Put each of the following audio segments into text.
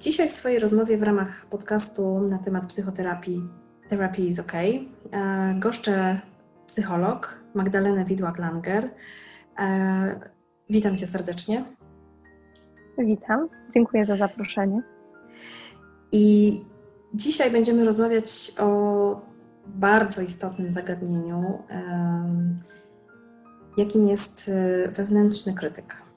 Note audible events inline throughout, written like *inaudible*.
Dzisiaj w swojej rozmowie w ramach podcastu na temat psychoterapii Therapy is OK e, goszczę psycholog Magdalenę Widłak-Langer. E, witam Cię serdecznie. Witam, dziękuję za zaproszenie. I dzisiaj będziemy rozmawiać o bardzo istotnym zagadnieniu, jakim jest e, wewnętrzny krytyk.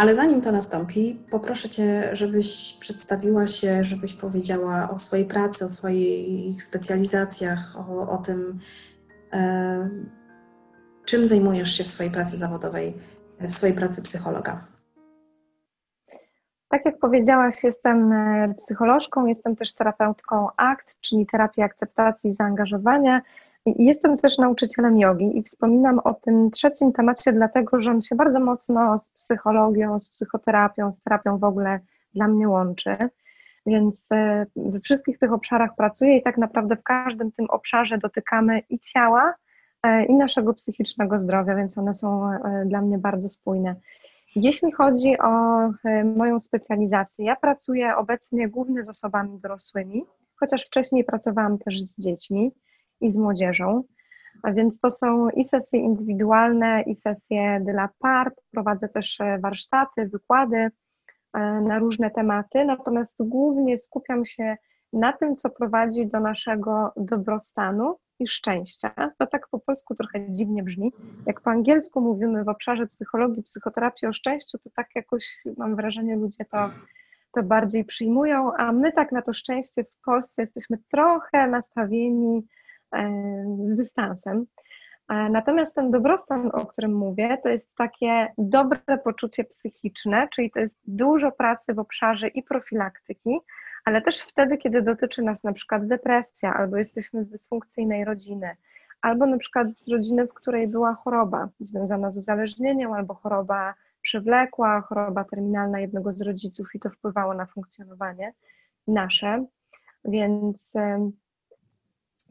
Ale zanim to nastąpi, poproszę Cię, żebyś przedstawiła się, żebyś powiedziała o swojej pracy, o swoich specjalizacjach, o, o tym, e, czym zajmujesz się w swojej pracy zawodowej, w swojej pracy psychologa. Tak jak powiedziałaś, jestem e, psycholożką, jestem też terapeutką ACT, czyli terapii akceptacji i zaangażowania. Jestem też nauczycielem jogi i wspominam o tym trzecim temacie, dlatego że on się bardzo mocno z psychologią, z psychoterapią, z terapią w ogóle dla mnie łączy. Więc e, we wszystkich tych obszarach pracuję i tak naprawdę w każdym tym obszarze dotykamy i ciała, e, i naszego psychicznego zdrowia, więc one są e, dla mnie bardzo spójne. Jeśli chodzi o moją specjalizację, ja pracuję obecnie głównie z osobami dorosłymi, chociaż wcześniej pracowałam też z dziećmi i z młodzieżą. A więc to są i sesje indywidualne, i sesje de la part. Prowadzę też e, warsztaty, wykłady e, na różne tematy, natomiast głównie skupiam się na tym, co prowadzi do naszego dobrostanu i szczęścia. To tak po polsku trochę dziwnie brzmi. Jak po angielsku mówimy w obszarze psychologii, psychoterapii o szczęściu, to tak jakoś mam wrażenie, ludzie to, to bardziej przyjmują, a my tak na to szczęście w Polsce jesteśmy trochę nastawieni z dystansem. Natomiast ten dobrostan, o którym mówię, to jest takie dobre poczucie psychiczne, czyli to jest dużo pracy w obszarze i profilaktyki, ale też wtedy, kiedy dotyczy nas na przykład depresja, albo jesteśmy z dysfunkcyjnej rodziny, albo na przykład z rodziny, w której była choroba związana z uzależnieniem, albo choroba przewlekła, choroba terminalna jednego z rodziców i to wpływało na funkcjonowanie nasze. Więc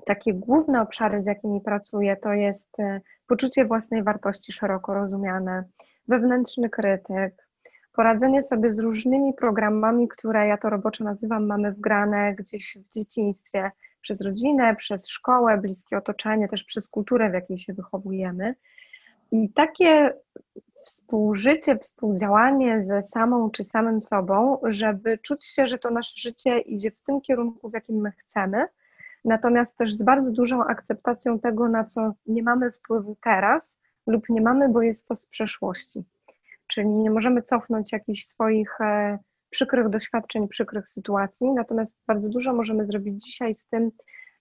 takie główne obszary, z jakimi pracuję, to jest e, poczucie własnej wartości szeroko rozumiane, wewnętrzny krytyk, poradzenie sobie z różnymi programami, które ja to roboczo nazywam, mamy wgrane gdzieś w dzieciństwie, przez rodzinę, przez szkołę, bliskie otoczenie, też przez kulturę, w jakiej się wychowujemy. I takie współżycie, współdziałanie ze samą czy samym sobą, żeby czuć się, że to nasze życie idzie w tym kierunku, w jakim my chcemy, natomiast też z bardzo dużą akceptacją tego, na co nie mamy wpływu teraz lub nie mamy, bo jest to z przeszłości. Czyli nie możemy cofnąć jakichś swoich e, przykrych doświadczeń, przykrych sytuacji, natomiast bardzo dużo możemy zrobić dzisiaj z tym,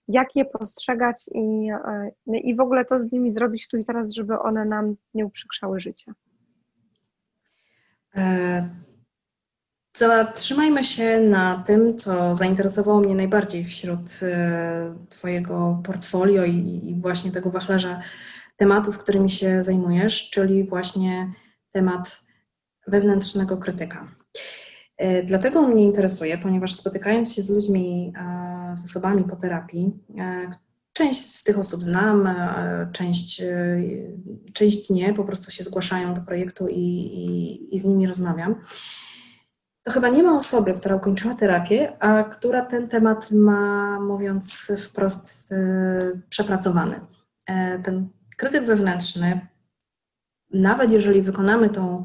jak je postrzegać i, e, i w ogóle to z nimi zrobić tu i teraz, żeby one nam nie uprzykrzały życia. E, Zatrzymajmy się na tym, co zainteresowało mnie najbardziej wśród e, Twojego portfolio i, właśnie tego wachlarza tematów, którymi się zajmujesz, czyli właśnie temat wewnętrznego krytyka. E, dlatego mnie interesuje, ponieważ spotykając się z ludźmi, e, z osobami po terapii, część z tych osób znam, część, część nie, po prostu się zgłaszają do projektu i, i, i z nimi rozmawiam to chyba nie ma osoby, która ukończyła terapię, a która ten temat ma, mówiąc wprost, yy, przepracowany. E, ten krytyk wewnętrzny, nawet jeżeli wykonamy tą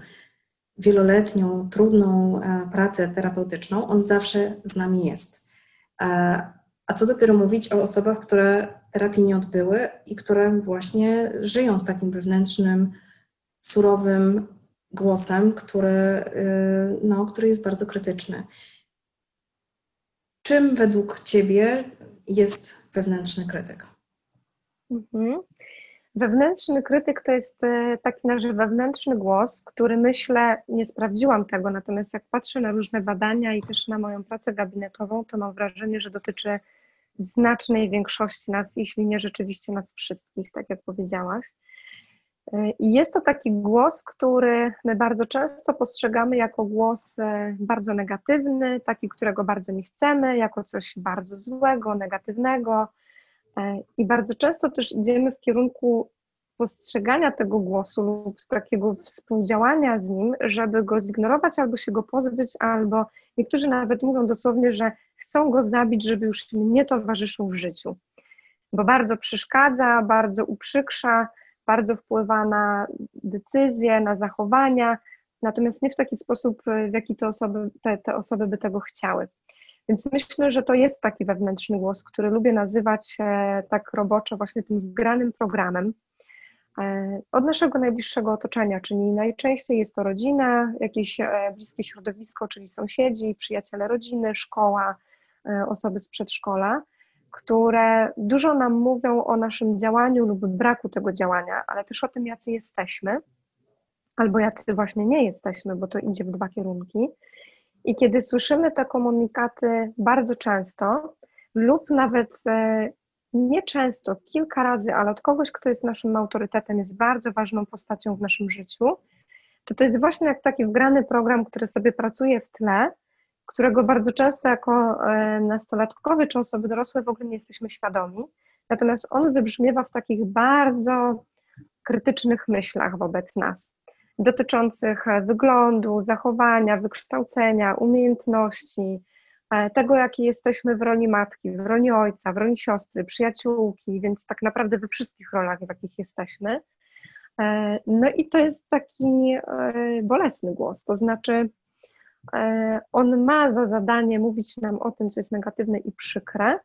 wieloletnią, trudną e, pracę terapeutyczną, on zawsze z nami jest. A co dopiero mówić o osobach, które terapii nie odbyły i które właśnie żyją z takim wewnętrznym, surowym głosem, który, y, no, który jest bardzo krytyczny. Czym według Ciebie jest wewnętrzny krytyk? Mhm. Wewnętrzny krytyk to jest e, taki nasz wewnętrzny głos, który myślę, nie sprawdziłam tego, natomiast jak patrzę na różne badania i też na moją pracę gabinetową, to mam wrażenie, że dotyczy znacznej większości nas, jeśli nie rzeczywiście nas wszystkich, tak jak powiedziałaś. I jest to taki głos, który my bardzo często postrzegamy jako głos e, bardzo negatywny, taki, którego bardzo nie chcemy, jako coś bardzo złego, negatywnego. E, I bardzo często też idziemy w kierunku postrzegania tego głosu lub takiego współdziałania z nim, żeby go zignorować albo się go pozbyć, albo niektórzy nawet mówią dosłownie, że chcą go zabić, żeby już nie towarzyszył w życiu, bo bardzo przeszkadza, bardzo uprzykrza, bardzo wpływa na decyzje, na zachowania, natomiast nie w taki sposób, w jaki te osoby, te, te osoby by tego chciały. Więc myślę, że to jest taki wewnętrzny głos, który lubię nazywać tak roboczo właśnie tym zgranym programem e, od naszego najbliższego otoczenia, czyli najczęściej jest to rodzina, jakieś e, bliskie środowisko, czyli sąsiedzi, przyjaciele rodziny, szkoła, e, osoby z przedszkola, które dużo nam mówią o naszym działaniu lub braku tego działania, ale też o tym, jacy jesteśmy, albo jacy właśnie nie jesteśmy, bo to idzie w dwa kierunki. I kiedy słyszymy te komunikaty bardzo często, lub nawet e, nie często, kilka razy, ale od kogoś, kto jest naszym autorytetem, jest bardzo ważną postacią w naszym życiu, to to jest właśnie jak taki wgrany program, który sobie pracuje w tle, którego bardzo często jako e, nastolatkowie czy osoby dorosłe w ogóle nie jesteśmy świadomi. Natomiast on wybrzmiewa w takich bardzo krytycznych myślach wobec nas dotyczących e, wyglądu, zachowania, wykształcenia, umiejętności, e, tego, jakie jesteśmy w roli matki, w roli ojca, w roli siostry, przyjaciółki, więc tak naprawdę we wszystkich rolach, w jakich jesteśmy. No i to jest taki bolesny głos, to znaczy on ma za zadanie mówić nam o tym, co jest negatywne i przykre,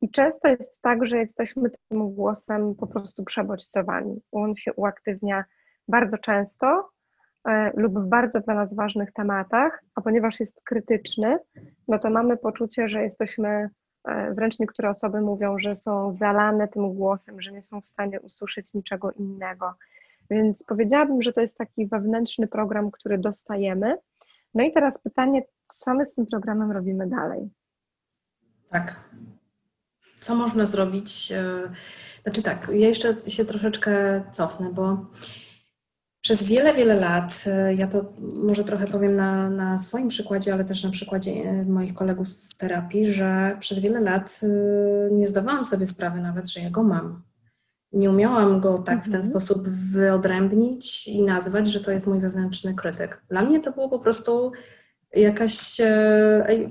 i często jest tak, że jesteśmy tym głosem po prostu przebodźcowani. On się uaktywnia bardzo często e, lub w bardzo dla nas ważnych tematach, a ponieważ jest krytyczny, no to mamy poczucie, że jesteśmy, e, wręcz niektóre osoby mówią, że są zalane tym głosem, że nie są w stanie usłyszeć niczego innego. Więc powiedziałabym, że to jest taki wewnętrzny program, który dostajemy. No i teraz pytanie, co my z tym programem robimy dalej? Tak. Co można zrobić? E, znaczy tak, ja jeszcze się troszeczkę cofnę, bo przez wiele, wiele lat, e, ja to może trochę powiem na, na swoim przykładzie, ale też na przykładzie e, moich kolegów z terapii, że przez wiele lat nie zdawałam sobie sprawy nawet, że ja go mam. Nie umiałam go tak w ten mhm. sposób wyodrębnić i nazwać, że to jest mój wewnętrzny krytyk. Dla mnie to było po prostu jakaś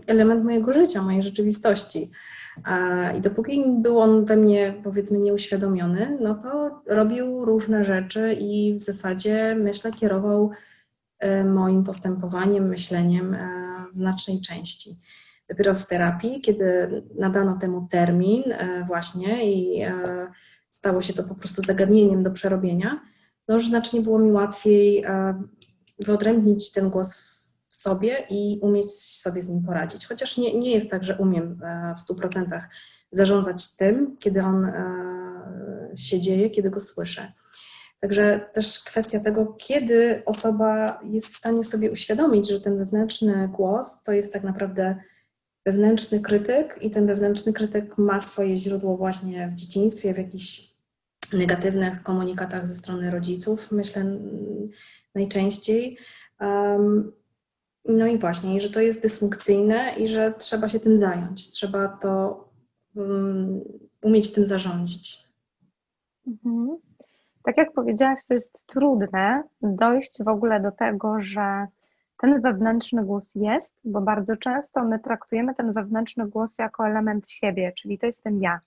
element mojego życia, mojej rzeczywistości. I dopóki był on we mnie, powiedzmy, nieuświadomiony, no to robił różne rzeczy i w zasadzie, myślę, kierował e, moim postępowaniem, myśleniem e, w znacznej części. Dopiero w terapii, kiedy nadano temu termin e, właśnie i stało się to po prostu zagadnieniem do przerobienia, no już znacznie było mi łatwiej wyodrębnić ten głos sobie i umieć sobie z nim poradzić. Chociaż nie, nie jest tak, że umiem e, w 100% zarządzać tym, kiedy on e, się dzieje, kiedy go słyszę. Także też kwestia tego, kiedy osoba jest w stanie sobie uświadomić, że ten wewnętrzny głos to jest tak naprawdę wewnętrzny krytyk i ten wewnętrzny krytyk ma swoje źródło właśnie w dzieciństwie, w jakichś negatywnych komunikatach ze strony rodziców, myślę najczęściej. No i właśnie, że to jest dysfunkcyjne i że trzeba się tym zająć. Trzeba to um, umieć tym zarządzić. Mhm. Tak jak powiedziałaś, to jest trudne dojść w ogóle do tego, że ten wewnętrzny głos jest, bo bardzo często my traktujemy ten wewnętrzny głos jako element siebie, czyli to jestem ja.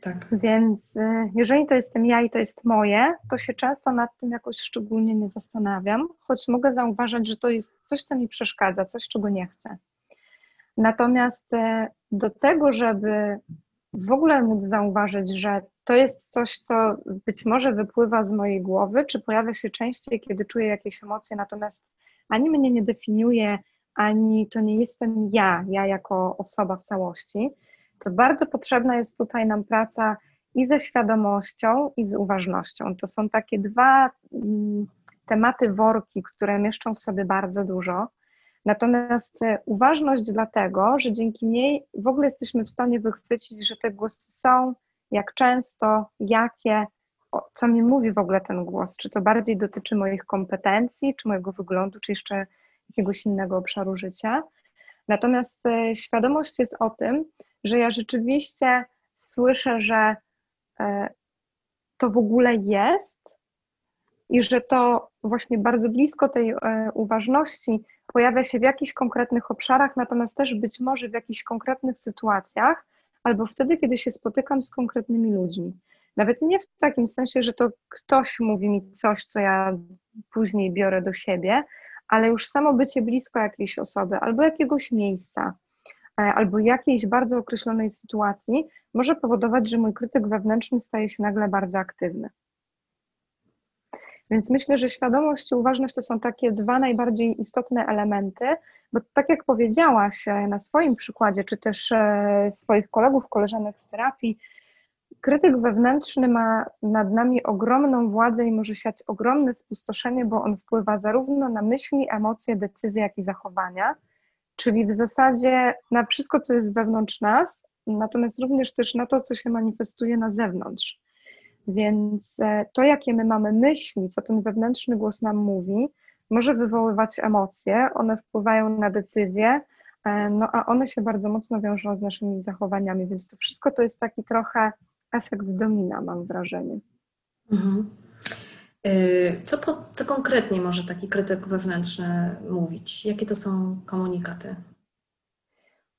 Tak. Więc y, jeżeli to jestem ja i to jest moje, to się często nad tym jakoś szczególnie nie zastanawiam, choć mogę zauważyć, że to jest coś, co mi przeszkadza, coś, czego nie chcę. Natomiast y, do tego, żeby w ogóle móc zauważyć, że to jest coś, co być może wypływa z mojej głowy, czy pojawia się częściej, kiedy czuję jakieś emocje, natomiast ani mnie nie definiuje, ani to nie jestem ja, ja jako osoba w całości, to bardzo potrzebna jest tutaj nam praca i ze świadomością, i z uważnością. To są takie dwa mm, tematy worki, które mieszczą w sobie bardzo dużo. Natomiast e, uważność dlatego, że dzięki niej w ogóle jesteśmy w stanie wychwycić, że te głosy są, jak często, jakie, co mi mówi w ogóle ten głos. Czy to bardziej dotyczy moich kompetencji, czy mojego wyglądu, czy jeszcze jakiegoś innego obszaru życia. Natomiast e, świadomość jest o tym, że ja rzeczywiście słyszę, że e, to w ogóle jest i że to właśnie bardzo blisko tej e, uważności pojawia się w jakichś konkretnych obszarach, natomiast też być może w jakichś konkretnych sytuacjach, albo wtedy, kiedy się spotykam z konkretnymi ludźmi. Nawet nie w takim sensie, że to ktoś mówi mi coś, co ja później biorę do siebie, ale już samo bycie blisko jakiejś osoby albo jakiegoś miejsca, albo jakiejś bardzo określonej sytuacji może powodować, że mój krytyk wewnętrzny staje się nagle bardzo aktywny. Więc myślę, że świadomość i uważność to są takie dwa najbardziej istotne elementy, bo tak jak powiedziałaś e, na swoim przykładzie, czy też e, swoich kolegów, koleżanek z terapii, krytyk wewnętrzny ma nad nami ogromną władzę i może siać ogromne spustoszenie, bo on wpływa zarówno na myśli, emocje, decyzje, jak i zachowania, czyli w zasadzie na wszystko, co jest wewnątrz nas, natomiast również też na to, co się manifestuje na zewnątrz. Więc e, to, jakie my mamy myśli, co ten wewnętrzny głos nam mówi, może wywoływać emocje, one wpływają na decyzje, e, no a one się bardzo mocno wiążą z naszymi zachowaniami, więc to wszystko to jest taki trochę efekt domina, mam wrażenie. Mhm. Y, co, po, co konkretnie może taki krytyk wewnętrzny mówić? Jakie to są komunikaty?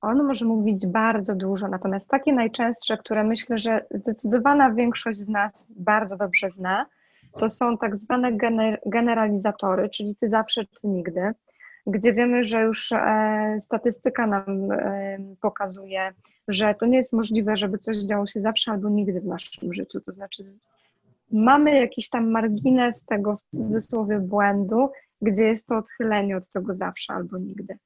On może mówić bardzo dużo, natomiast takie najczęstsze, które myślę, że zdecydowana większość z nas bardzo dobrze zna, to są tak zwane gener generalizatory, czyli ty zawsze, ty nigdy, gdzie wiemy, że już e, statystyka nam e, pokazuje, że to nie jest możliwe, żeby coś działo się zawsze albo nigdy w naszym życiu. To znaczy, mamy jakiś tam margines tego w cudzysłowie błędu, gdzie jest to odchylenie od tego zawsze albo nigdy.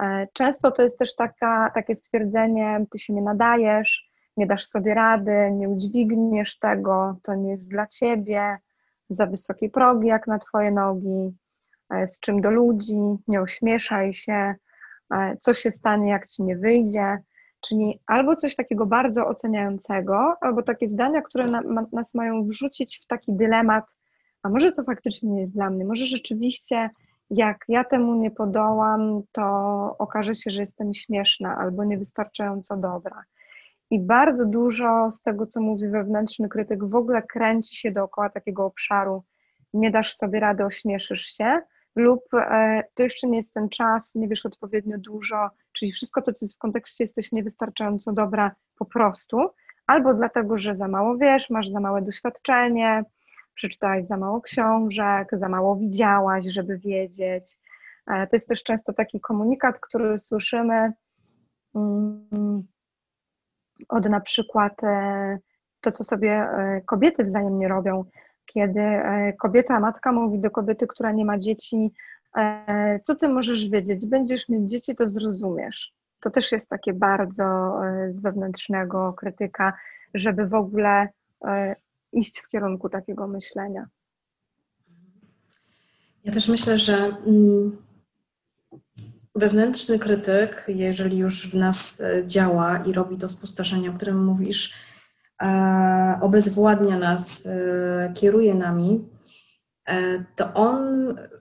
E, często to jest też taka, takie stwierdzenie, ty się nie nadajesz, nie dasz sobie rady, nie udźwigniesz tego, to nie jest dla ciebie, za wysokie progi jak na twoje nogi, e, z czym do ludzi, nie ośmieszaj się, e, co się stanie, jak ci nie wyjdzie. Czyli albo coś takiego bardzo oceniającego, albo takie zdania, które nas mają wrzucić w taki dylemat, a może to faktycznie nie jest dla mnie, może rzeczywiście jak ja temu nie podołam, to okaże się, że jestem śmieszna albo niewystarczająco dobra. I bardzo dużo z tego, co mówi wewnętrzny krytyk, w ogóle kręci się dookoła takiego obszaru. Nie dasz sobie rady, ośmieszysz się, lub e, to jeszcze nie jest ten czas, nie wiesz odpowiednio dużo, czyli wszystko to, co jest w kontekście, jesteś niewystarczająco dobra po prostu, albo dlatego, że za mało wiesz, masz za małe doświadczenie, przeczytałaś za mało książek, za mało widziałaś, żeby wiedzieć. E, to jest też często taki komunikat, który słyszymy mm, od na przykład e, to, co sobie e, kobiety wzajemnie robią, kiedy kobieta, matka mówi do kobiety, która nie ma dzieci, co ty możesz wiedzieć, będziesz mieć dzieci, to zrozumiesz. To też jest takie bardzo z wewnętrznego krytyka, żeby w ogóle iść w kierunku takiego myślenia. Ja też myślę, że mm, wewnętrzny krytyk, jeżeli już w nas e, działa i robi to spustoszenie, o którym mówisz, e, obezwładnia nas, e, kieruje nami, to on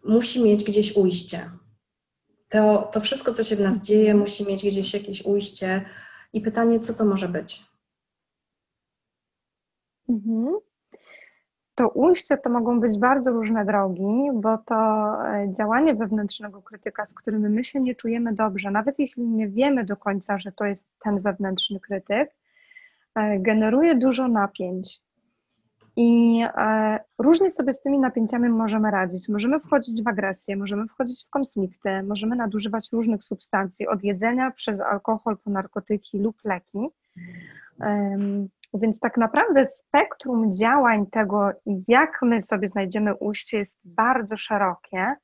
musi mieć gdzieś ujście. To, to wszystko, co się w nas dzieje, musi mieć gdzieś jakieś ujście. I pytanie, co to może być? Mhm. To ujście to mogą być bardzo różne drogi, bo to e, działanie wewnętrznego krytyka, z którym my się nie czujemy dobrze, nawet jeśli nie wiemy do końca, że to jest ten wewnętrzny krytyk, e, generuje dużo napięć. I e, różnie sobie z tymi napięciami możemy radzić. Możemy wchodzić w agresję, możemy wchodzić w konflikty, możemy nadużywać różnych substancji, od jedzenia przez alkohol po narkotyki lub leki. Więc tak naprawdę spektrum działań tego, jak my sobie znajdziemy ujście, jest bardzo szerokie.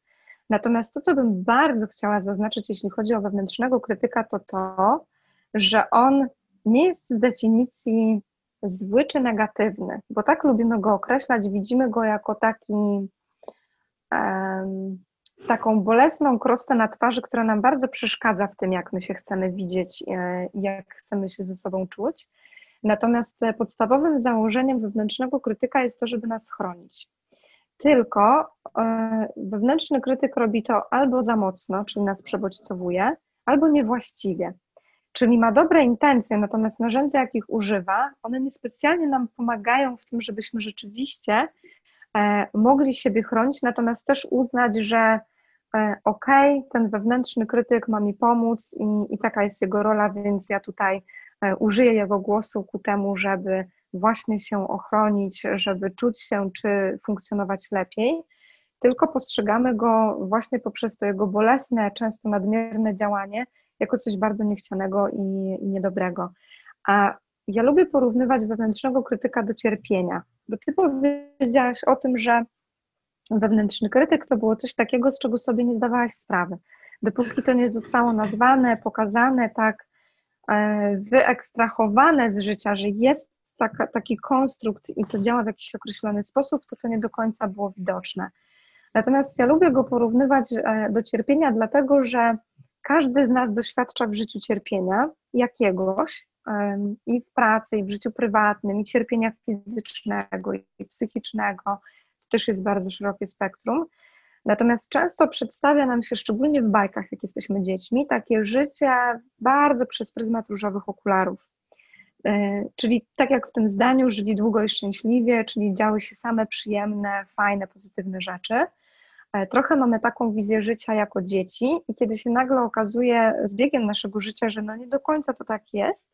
Natomiast to, co bym bardzo chciała zaznaczyć, jeśli chodzi o wewnętrznego krytyka, to to, że on nie jest z definicji zły czy negatywny, bo tak lubimy go określać, widzimy go jako taki, um, taką bolesną krostę na twarzy, która nam bardzo przeszkadza w tym, jak my się chcemy widzieć e, jak chcemy się ze sobą czuć. Natomiast e, podstawowym założeniem wewnętrznego krytyka jest to, żeby nas chronić. Tylko e, wewnętrzny krytyk robi to albo za mocno, czyli nas przebodźcowuje, albo niewłaściwie. Czyli ma dobre intencje, natomiast narzędzia, jakich używa, one niespecjalnie nam pomagają w tym, żebyśmy rzeczywiście e, mogli siebie chronić, natomiast też uznać, że e, okej, okay, ten wewnętrzny krytyk ma mi pomóc i, i taka jest jego rola, więc ja tutaj e, użyję jego głosu ku temu, żeby właśnie się ochronić, żeby czuć się czy funkcjonować lepiej, tylko postrzegamy go właśnie poprzez to jego bolesne, często nadmierne działanie jako coś bardzo niechcianego i, i niedobrego. A ja lubię porównywać wewnętrznego krytyka do cierpienia, bo ty powiedziałaś o tym, że wewnętrzny krytyk to było coś takiego, z czego sobie nie zdawałaś sprawy. Dopóki to nie zostało nazwane, pokazane, tak e, wyekstrahowane z życia, że jest taka, taki konstrukt i to działa w jakiś określony sposób, to to nie do końca było widoczne. Natomiast ja lubię go porównywać e, do cierpienia, dlatego że każdy z nas doświadcza w życiu cierpienia jakiegoś i w pracy, i w życiu prywatnym, i cierpienia fizycznego, i psychicznego. To też jest bardzo szerokie spektrum. Natomiast często przedstawia nam się, szczególnie w bajkach, jak jesteśmy dziećmi, takie życie bardzo przez pryzmat różowych okularów. E, czyli tak jak w tym zdaniu, żyli długo i szczęśliwie, czyli działy się same przyjemne, fajne, pozytywne rzeczy. E, trochę mamy taką wizję życia jako dzieci, i kiedy się nagle okazuje z biegiem naszego życia, że no nie do końca to tak jest,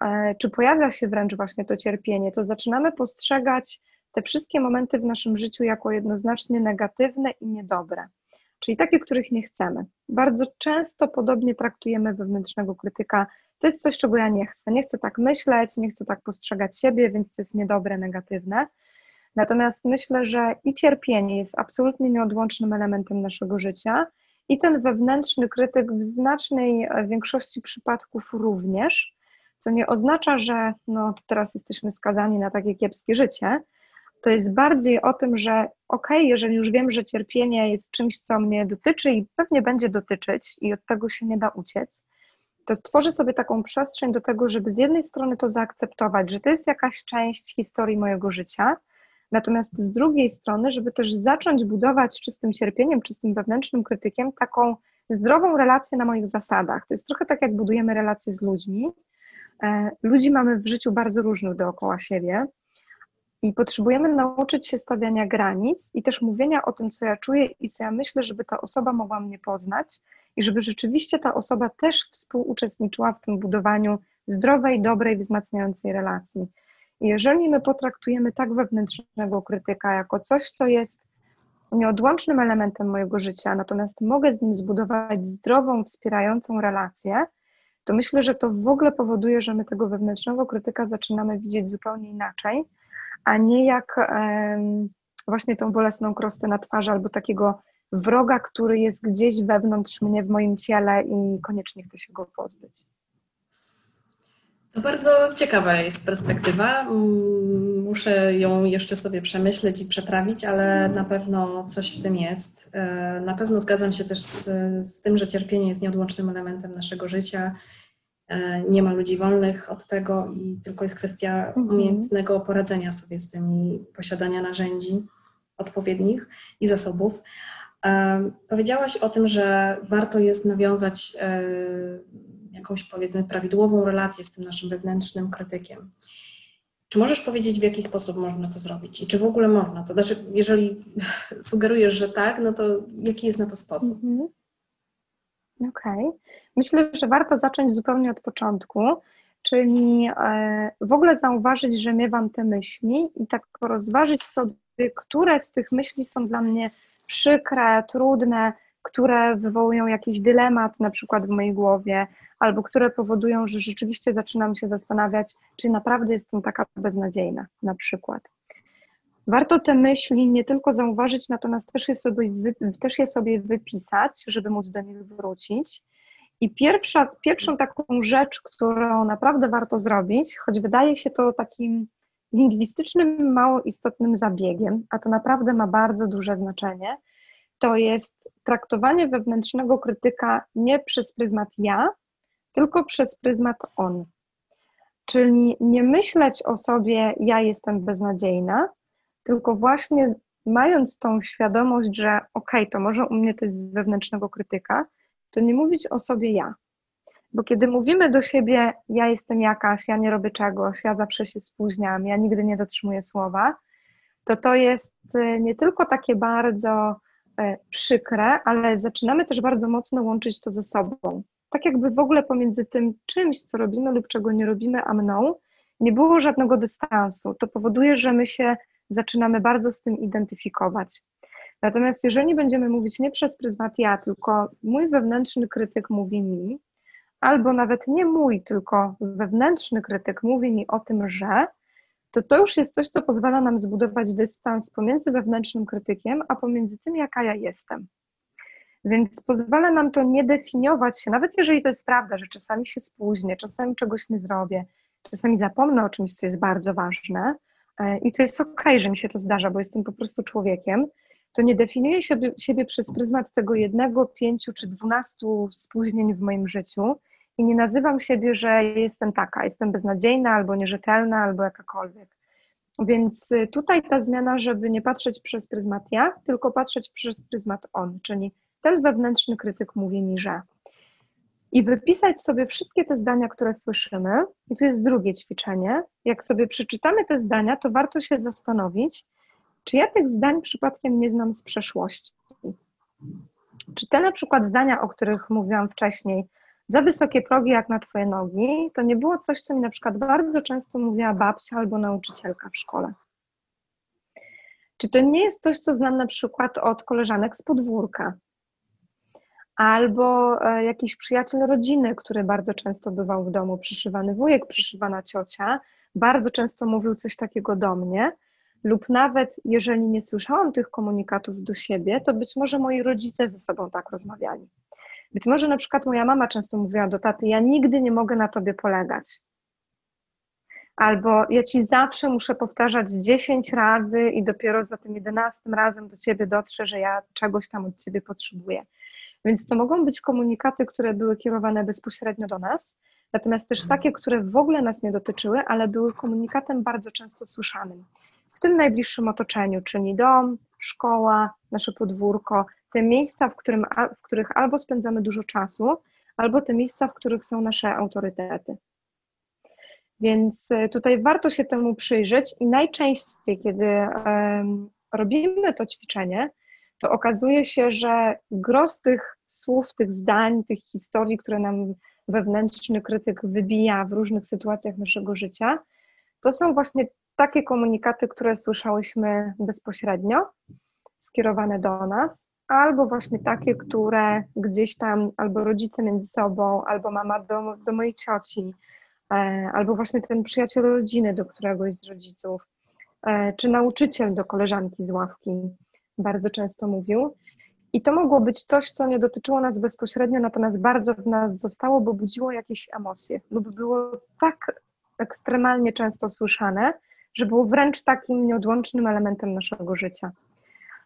e, czy pojawia się wręcz właśnie to cierpienie, to zaczynamy postrzegać te wszystkie momenty w naszym życiu jako jednoznacznie negatywne i niedobre, czyli takie, których nie chcemy. Bardzo często podobnie traktujemy wewnętrznego krytyka. To jest coś, czego ja nie chcę. Nie chcę tak myśleć, nie chcę tak postrzegać siebie, więc to jest niedobre, negatywne. Natomiast myślę, że i cierpienie jest absolutnie nieodłącznym elementem naszego życia, i ten wewnętrzny krytyk w znacznej e, większości przypadków również, co nie oznacza, że no, teraz jesteśmy skazani na takie kiepskie życie. To jest bardziej o tym, że okej, okay, jeżeli już wiem, że cierpienie jest czymś, co mnie dotyczy i pewnie będzie dotyczyć, i od tego się nie da uciec, to tworzę sobie taką przestrzeń do tego, żeby z jednej strony to zaakceptować, że to jest jakaś część historii mojego życia, Natomiast z drugiej strony, żeby też zacząć budować czystym cierpieniem, czystym wewnętrznym krytykiem taką zdrową relację na moich zasadach. To jest trochę tak, jak budujemy relacje z ludźmi. E, ludzi mamy w życiu bardzo różnych dookoła siebie i potrzebujemy nauczyć się stawiania granic i też mówienia o tym, co ja czuję i co ja myślę, żeby ta osoba mogła mnie poznać i żeby rzeczywiście ta osoba też współuczestniczyła w tym budowaniu zdrowej, dobrej, wzmacniającej relacji. Jeżeli my potraktujemy tak wewnętrznego krytyka jako coś, co jest nieodłącznym elementem mojego życia, natomiast mogę z nim zbudować zdrową, wspierającą relację, to myślę, że to w ogóle powoduje, że my tego wewnętrznego krytyka zaczynamy widzieć zupełnie inaczej, a nie jak właśnie tą bolesną krostę na twarzy albo takiego wroga, który jest gdzieś wewnątrz mnie, w moim ciele i koniecznie chcę się go pozbyć. To bardzo ciekawa jest perspektywa. Mm, muszę ją jeszcze sobie przemyśleć i przetrawić, ale na pewno coś w tym jest. E, na pewno zgadzam się też z, z tym, że cierpienie jest nieodłącznym elementem naszego życia. E, nie ma ludzi wolnych od tego i tylko jest kwestia mhm. umiejętnego poradzenia sobie z tym i posiadania narzędzi odpowiednich i zasobów. E, powiedziałaś o tym, że warto jest nawiązać jakąś powiedzmy prawidłową relację z tym naszym wewnętrznym krytykiem. Czy możesz powiedzieć, w jaki sposób można to zrobić i czy w ogóle można to? Znaczy, jeżeli *laughs* sugerujesz, że tak, no to jaki jest na to sposób? Mhm. Okej. Okay. Myślę, że warto zacząć zupełnie od początku, czyli e, w ogóle zauważyć, że miewam te myśli i tak rozważyć sobie, które z tych myśli są dla mnie przykre, trudne, które wywołują jakiś dylemat na przykład w mojej głowie, albo które powodują, że rzeczywiście zaczynam się zastanawiać, czy naprawdę jestem taka beznadziejna na przykład. Warto te myśli nie tylko zauważyć, natomiast też je sobie, też je sobie wypisać, żeby móc do nich wrócić. I pierwsza, pierwszą taką rzecz, którą naprawdę warto zrobić, choć wydaje się to takim lingwistycznym, mało istotnym zabiegiem, a to naprawdę ma bardzo duże znaczenie, to jest traktowanie wewnętrznego krytyka nie przez pryzmat ja, tylko przez pryzmat on. Czyli nie myśleć o sobie, ja jestem beznadziejna, tylko właśnie mając tą świadomość, że okej, okay, to może u mnie to jest z wewnętrznego krytyka, to nie mówić o sobie ja. Bo kiedy mówimy do siebie, ja jestem jakaś, ja nie robię czegoś, ja zawsze się spóźniam, ja nigdy nie dotrzymuję słowa, to to jest y, nie tylko takie bardzo przykre, ale zaczynamy też bardzo mocno łączyć to ze sobą. Tak jakby w ogóle pomiędzy tym czymś, co robimy lub czego nie robimy, a mną, nie było żadnego dystansu. To powoduje, że my się zaczynamy bardzo z tym identyfikować. Natomiast jeżeli będziemy mówić nie przez pryzmat ja, tylko mój wewnętrzny krytyk mówi mi, albo nawet nie mój, tylko wewnętrzny krytyk mówi mi o tym, że, to to już jest coś, co pozwala nam zbudować dystans pomiędzy wewnętrznym krytykiem, a pomiędzy tym, jaka ja jestem. Więc pozwala nam to nie definiować się, nawet jeżeli to jest prawda, że czasami się spóźnię, czasami czegoś nie zrobię, czasami zapomnę o czymś, co jest bardzo ważne e, i to jest okay, że mi się to zdarza, bo jestem po prostu człowiekiem, to nie definiuję siebie, siebie przez pryzmat tego jednego, pięciu czy dwunastu spóźnień w moim życiu i nie nazywam siebie, że jestem taka, jestem beznadziejna albo nierzetelna albo jakakolwiek. Więc y, tutaj ta zmiana, żeby nie patrzeć przez pryzmat ja, tylko patrzeć przez pryzmat on, czyli ten wewnętrzny krytyk mówi mi, że. I wypisać sobie wszystkie te zdania, które słyszymy. I tu jest drugie ćwiczenie. Jak sobie przeczytamy te zdania, to warto się zastanowić, czy ja tych zdań przypadkiem nie znam z przeszłości. Czy te na przykład zdania, o których mówiłam wcześniej, za wysokie progi jak na twoje nogi, to nie było coś, co mi na przykład bardzo często mówiła babcia albo nauczycielka w szkole. Czy to nie jest coś, co znam na przykład od koleżanek z podwórka? Albo e, jakiś przyjaciel rodziny, który bardzo często bywał w domu, przyszywany wujek, przyszywana ciocia, bardzo często mówił coś takiego do mnie, lub nawet jeżeli nie słyszałam tych komunikatów do siebie, to być może moi rodzice ze sobą tak rozmawiali. Być może na przykład moja mama często mówiła do taty: Ja nigdy nie mogę na tobie polegać. Albo ja ci zawsze muszę powtarzać 10 razy i dopiero za tym 11 razem do ciebie dotrze, że ja czegoś tam od ciebie potrzebuję. Więc to mogą być komunikaty, które były kierowane bezpośrednio do nas, natomiast też takie, które w ogóle nas nie dotyczyły, ale były komunikatem bardzo często słyszanym. W tym najbliższym otoczeniu, czyli dom, szkoła, nasze podwórko, te miejsca, w, którym, w których albo spędzamy dużo czasu, albo te miejsca, w których są nasze autorytety. Więc e, tutaj warto się temu przyjrzeć i najczęściej, kiedy robimy to ćwiczenie, to okazuje się, że gros tych słów, tych zdań, tych historii, które nam wewnętrzny krytyk wybija w różnych sytuacjach naszego życia, to są właśnie takie komunikaty, które słyszałyśmy bezpośrednio, skierowane do nas, albo właśnie takie, które gdzieś tam albo rodzice między sobą, albo mama do, do mojej cioci, e, albo właśnie ten przyjaciel rodziny do któregoś z rodziców, e, czy nauczyciel do koleżanki z ławki bardzo często mówił. I to mogło być coś, co nie dotyczyło nas bezpośrednio, natomiast bardzo w nas zostało, bo budziło jakieś emocje lub było tak ekstremalnie często słyszane, że było wręcz takim nieodłącznym elementem naszego życia.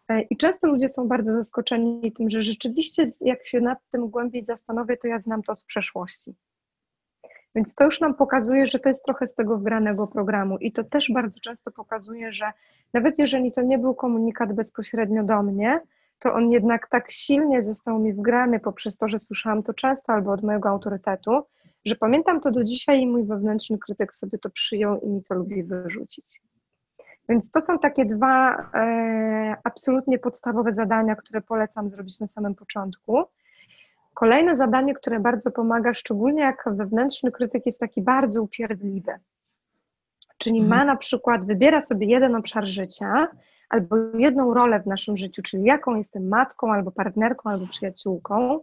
E, I często ludzie są bardzo zaskoczeni tym, że rzeczywiście, jak się nad tym głębiej zastanowię, to ja znam to z przeszłości. Więc to już nam pokazuje, że to jest trochę z tego wgranego programu. I to też bardzo często pokazuje, że nawet jeżeli to nie był komunikat bezpośrednio do mnie, to on jednak tak silnie został mi wgrany poprzez to, że słyszałam to często albo od mojego autorytetu, że pamiętam to do dzisiaj i mój wewnętrzny krytyk sobie to przyjął i mi to lubi wyrzucić. Więc to są takie dwa e, absolutnie podstawowe zadania, które polecam zrobić na samym początku. Kolejne zadanie, które bardzo pomaga, szczególnie jak wewnętrzny krytyk jest taki bardzo upierdliwy, czyli ma na przykład, wybiera sobie jeden obszar życia albo jedną rolę w naszym życiu, czyli jaką jestem matką, albo partnerką, albo przyjaciółką,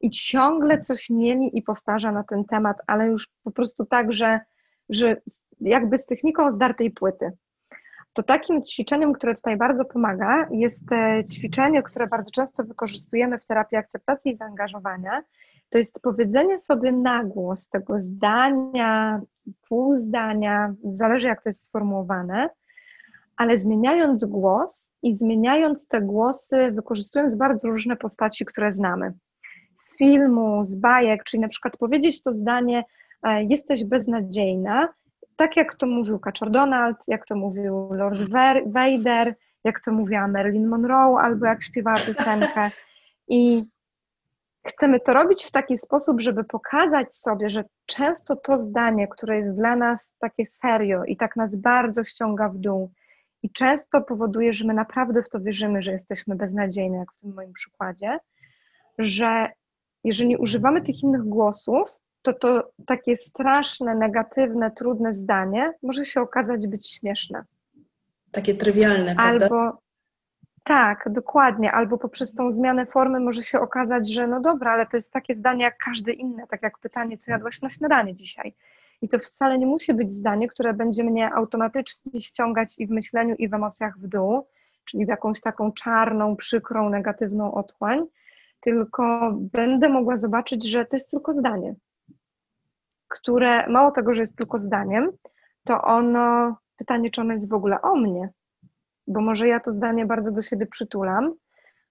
i ciągle coś mieli i powtarza na ten temat, ale już po prostu tak, że, że jakby z techniką zdartej płyty to takim ćwiczeniem, które tutaj bardzo pomaga, jest e, ćwiczenie, które bardzo często wykorzystujemy w terapii akceptacji i zaangażowania. To jest powiedzenie sobie na głos tego zdania, pół zdania, zależy jak to jest sformułowane, ale zmieniając głos i zmieniając te głosy, wykorzystując bardzo różne postaci, które znamy. Z filmu, z bajek, czyli na przykład powiedzieć to zdanie, e, jesteś beznadziejna, tak jak to mówił Kaczor Donald, jak to mówił Lord Vader, jak to mówiła Marilyn Monroe, albo jak śpiewała piosenkę. I chcemy to robić w taki sposób, żeby pokazać sobie, że często to zdanie, które jest dla nas takie serio i tak nas bardzo ściąga w dół, i często powoduje, że my naprawdę w to wierzymy, że jesteśmy beznadziejne, jak w tym moim przykładzie, że jeżeli używamy tych innych głosów, to to takie straszne, negatywne, trudne zdanie może się okazać być śmieszne. Takie trywialne, prawda? Albo tak, dokładnie. Albo poprzez tą zmianę formy może się okazać, że no dobra, ale to jest takie zdanie jak każde inne, tak jak pytanie, co jadłaś na śniadanie dzisiaj. I to wcale nie musi być zdanie, które będzie mnie automatycznie ściągać i w myśleniu, i w emocjach w dół, czyli w jakąś taką czarną, przykrą, negatywną otchłań, tylko będę mogła zobaczyć, że to jest tylko zdanie, które mało tego, że jest tylko zdaniem, to ono, pytanie, czy ono jest w ogóle o mnie, bo może ja to zdanie bardzo do siebie przytulam,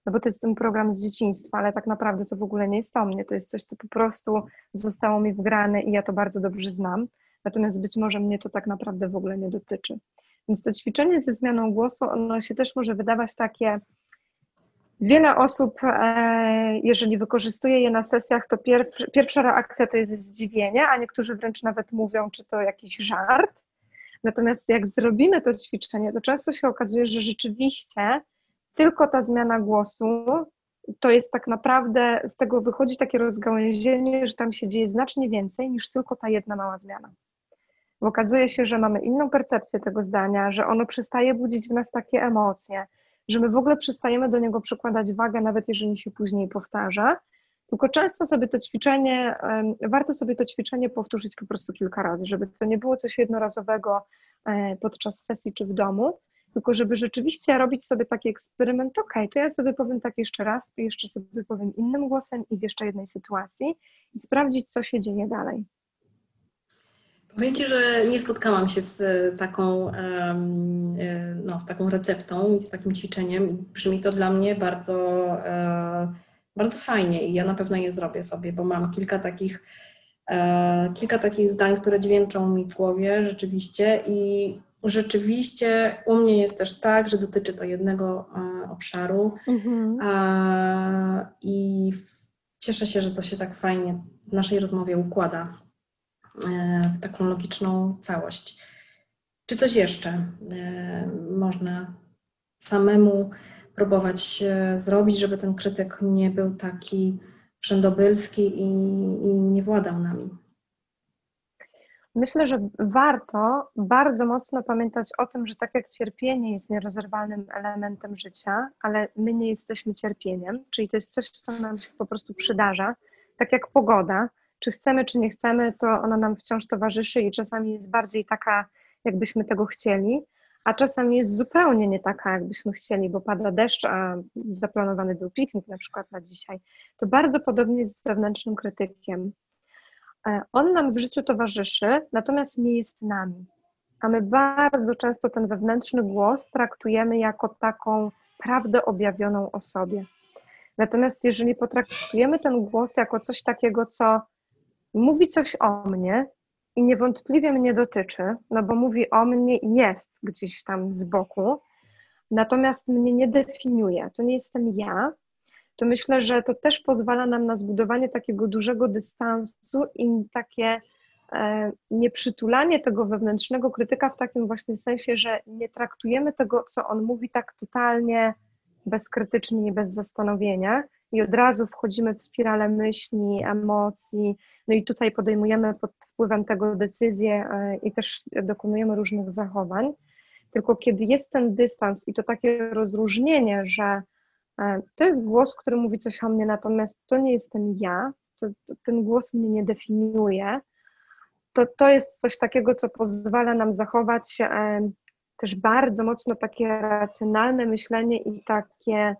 no bo to jest ten program z dzieciństwa, ale tak naprawdę to w ogóle nie jest o mnie, to jest coś, co po prostu zostało mi wgrane i ja to bardzo dobrze znam, natomiast być może mnie to tak naprawdę w ogóle nie dotyczy. Więc to ćwiczenie ze zmianą głosu, ono się też może wydawać takie, Wiele osób, e, jeżeli wykorzystuje je na sesjach, to pierwsza reakcja to jest zdziwienie, a niektórzy wręcz nawet mówią, czy to jakiś żart. Natomiast jak zrobimy to ćwiczenie, to często się okazuje, że rzeczywiście tylko ta zmiana głosu to jest tak naprawdę, z tego wychodzi takie rozgałęzienie, że tam się dzieje znacznie więcej niż tylko ta jedna mała zmiana. Bo okazuje się, że mamy inną percepcję tego zdania, że ono przestaje budzić w nas takie emocje, że my w ogóle przestajemy do niego przykładać wagę, nawet jeżeli się później powtarza. Tylko często sobie to ćwiczenie, warto sobie to ćwiczenie powtórzyć po prostu kilka razy, żeby to nie było coś jednorazowego e, podczas sesji czy w domu, tylko żeby rzeczywiście robić sobie taki eksperyment, ok, to ja sobie powiem tak jeszcze raz, jeszcze sobie powiem innym głosem i w jeszcze jednej sytuacji i sprawdzić, co się dzieje dalej. Powiem Ci, że nie spotkałam się z taką, e, no, z taką receptą i z takim ćwiczeniem. Brzmi to dla mnie bardzo, e, bardzo fajnie i ja na pewno je zrobię sobie, bo mam kilka takich, e, kilka takich zdań, które dźwięczą mi w głowie rzeczywiście i rzeczywiście u mnie jest też tak, że dotyczy to jednego obszaru mhm. i cieszę się, że to się tak fajnie w naszej rozmowie układa. E, w taką logiczną całość. Czy coś jeszcze e, można samemu próbować zrobić, żeby ten krytyk nie był taki wszędobylski i, i nie władał nami? Myślę, że warto bardzo mocno pamiętać o tym, że tak jak cierpienie jest nierozerwalnym elementem życia, ale my nie jesteśmy cierpieniem, czyli to jest coś, co nam się po prostu przydarza, tak jak pogoda czy chcemy, czy nie chcemy, to ona nam wciąż towarzyszy i czasami jest bardziej taka, jakbyśmy tego chcieli, a czasami jest zupełnie nie taka, jakbyśmy chcieli, bo pada deszcz, a zaplanowany był piknik na przykład na dzisiaj. To bardzo podobnie jest z wewnętrznym krytykiem. E, on nam w życiu towarzyszy, natomiast nie jest nami. A my bardzo często ten wewnętrzny głos traktujemy jako taką prawdę objawioną o sobie. Natomiast jeżeli potraktujemy ten głos jako coś takiego, co mówi coś o mnie i niewątpliwie mnie dotyczy, no bo mówi o mnie i jest gdzieś tam z boku, natomiast mnie nie definiuje. To nie jestem ja. To myślę, że to też pozwala nam na zbudowanie takiego dużego dystansu i takie e, nieprzytulanie tego wewnętrznego krytyka w takim właśnie sensie, że nie traktujemy tego, co on mówi, tak totalnie bezkrytycznie i bez zastanowienia, i od razu wchodzimy w spiralę myśli, emocji, no i tutaj podejmujemy pod wpływem tego decyzje i też dokonujemy różnych zachowań. Tylko kiedy jest ten dystans i to takie rozróżnienie, że e, to jest głos, który mówi coś o mnie, natomiast to nie jestem ja, to, to ten głos mnie nie definiuje, to to jest coś takiego, co pozwala nam zachować e, też bardzo mocno takie racjonalne myślenie i takie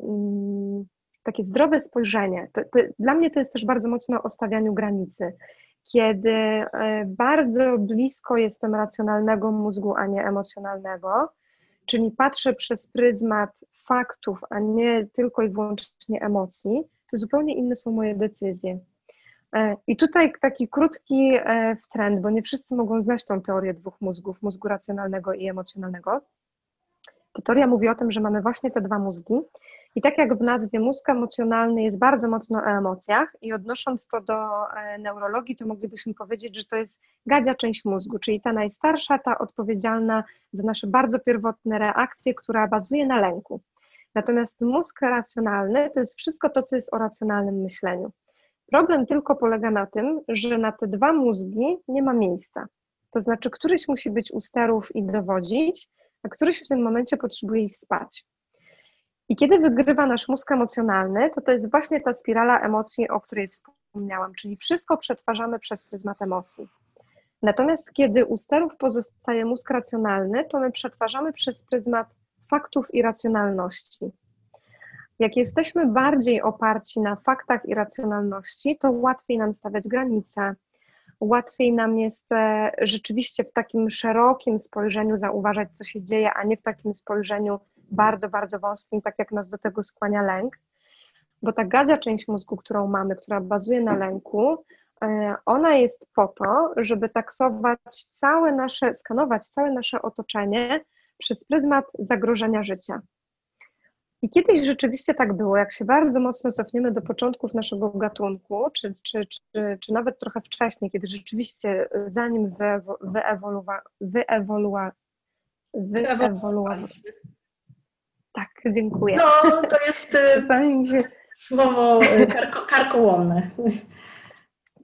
mm, takie zdrowe spojrzenie. To, to, dla mnie to jest też bardzo mocno o stawianiu granicy, kiedy e, bardzo blisko jestem racjonalnego mózgu, a nie emocjonalnego, czyli patrzę przez pryzmat faktów, a nie tylko i wyłącznie emocji, to zupełnie inne są moje decyzje. E, I tutaj taki krótki e, trend, bo nie wszyscy mogą znać tą teorię dwóch mózgów, mózgu racjonalnego i emocjonalnego. Teoria mówi o tym, że mamy właśnie te dwa mózgi I tak jak w nazwie mózg emocjonalny jest bardzo mocno o emocjach i odnosząc to do e, neurologii, to moglibyśmy powiedzieć, że to jest gadzia część mózgu, czyli ta najstarsza, ta odpowiedzialna za nasze bardzo pierwotne reakcje, która bazuje na lęku. Natomiast mózg racjonalny to jest wszystko to, co jest o racjonalnym myśleniu. Problem tylko polega na tym, że na te dwa mózgi nie ma miejsca. To znaczy, któryś musi być u sterów i dowodzić, a któryś w tym momencie potrzebuje ich spać. I kiedy wygrywa nasz mózg emocjonalny, to to jest właśnie ta spirala emocji, o której wspomniałam, czyli wszystko przetwarzamy przez pryzmat emocji. Natomiast kiedy u sterów pozostaje mózg racjonalny, to my przetwarzamy przez pryzmat faktów i racjonalności. Jak jesteśmy bardziej oparci na faktach i racjonalności, to łatwiej nam stawiać granice, łatwiej nam jest e, rzeczywiście w takim szerokim spojrzeniu zauważać, co się dzieje, a nie w takim spojrzeniu bardzo, bardzo wąskim, tak jak nas do tego skłania lęk. Bo ta gadzia część mózgu, którą mamy, która bazuje na lęku, e, ona jest po to, żeby taksować całe nasze, skanować całe nasze otoczenie przez pryzmat zagrożenia życia. I kiedyś rzeczywiście tak było, jak się bardzo mocno cofniemy do początków naszego gatunku, czy, czy, czy, czy nawet trochę wcześniej, kiedy rzeczywiście zanim wyewoluowa, wyewoluowa, wyewoluowaliśmy. Tak, dziękuję. No, to jest y, się... słowo y, karko, karkołomne.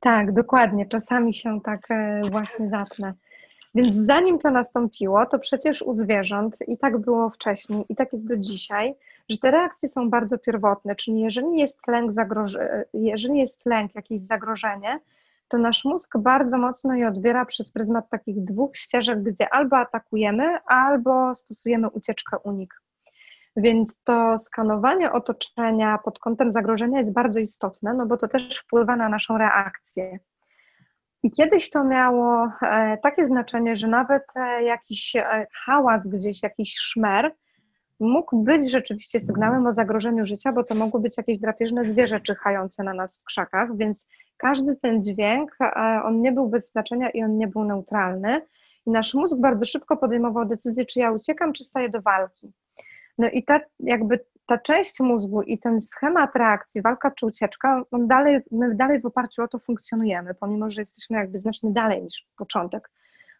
Tak, dokładnie. Czasami się tak e, właśnie zapnę. Więc zanim to nastąpiło, to przecież u zwierząt i tak było wcześniej, i tak jest do dzisiaj, że te reakcje są bardzo pierwotne, czyli jeżeli jest lęk, zagroże, jeżeli jest lęk, jakieś zagrożenie, to nasz mózg bardzo mocno je odbiera przez pryzmat takich dwóch ścieżek, gdzie albo atakujemy, albo stosujemy ucieczkę unik. Więc to skanowanie otoczenia pod kątem zagrożenia jest bardzo istotne, no bo to też wpływa na naszą reakcję. I kiedyś to miało e, takie znaczenie, że nawet e, jakiś e, hałas gdzieś, jakiś szmer mógł być rzeczywiście sygnałem o zagrożeniu życia, bo to mogły być jakieś drapieżne zwierzę czyhające na nas w krzakach, więc każdy ten dźwięk, on nie był bez znaczenia i on nie był neutralny. I nasz mózg bardzo szybko podejmował decyzję, czy ja uciekam, czy staję do walki. No i ta, jakby ta część mózgu i ten schemat reakcji, walka czy ucieczka, on dalej, my dalej w oparciu o to funkcjonujemy, pomimo że jesteśmy jakby znacznie dalej niż początek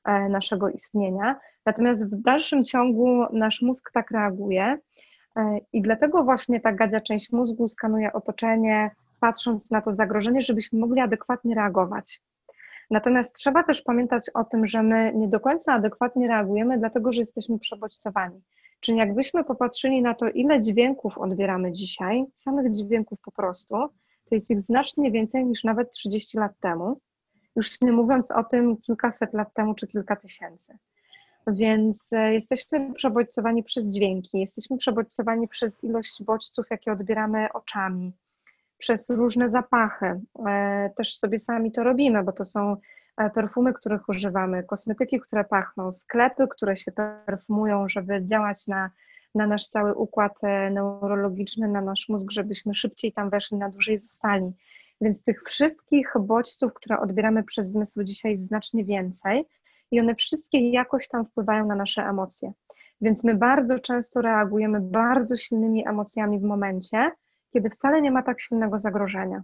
e, naszego istnienia. Natomiast w dalszym ciągu nasz mózg tak reaguje e, i dlatego właśnie ta gadzia część mózgu skanuje otoczenie, patrząc na to zagrożenie, żebyśmy mogli adekwatnie reagować. Natomiast trzeba też pamiętać o tym, że my nie do końca adekwatnie reagujemy, dlatego że jesteśmy przebodźcowani. Czyli jakbyśmy popatrzyli na to, ile dźwięków odbieramy dzisiaj, samych dźwięków po prostu, to jest ich znacznie więcej niż nawet 30 lat temu, już nie mówiąc o tym kilkaset lat temu czy kilka tysięcy. Więc e, jesteśmy przebodźcowani przez dźwięki, jesteśmy przebodźcowani przez ilość bodźców, jakie odbieramy oczami, przez różne zapachy. E, też sobie sami to robimy, bo to są perfumy, których używamy, kosmetyki, które pachną, sklepy, które się perfumują, żeby działać na, na nasz cały układ e, neurologiczny, na nasz mózg, żebyśmy szybciej tam weszli, na dłużej zostali. Więc tych wszystkich bodźców, które odbieramy przez zmysły dzisiaj jest znacznie więcej i one wszystkie jakoś tam wpływają na nasze emocje. Więc my bardzo często reagujemy bardzo silnymi emocjami w momencie, kiedy wcale nie ma tak silnego zagrożenia.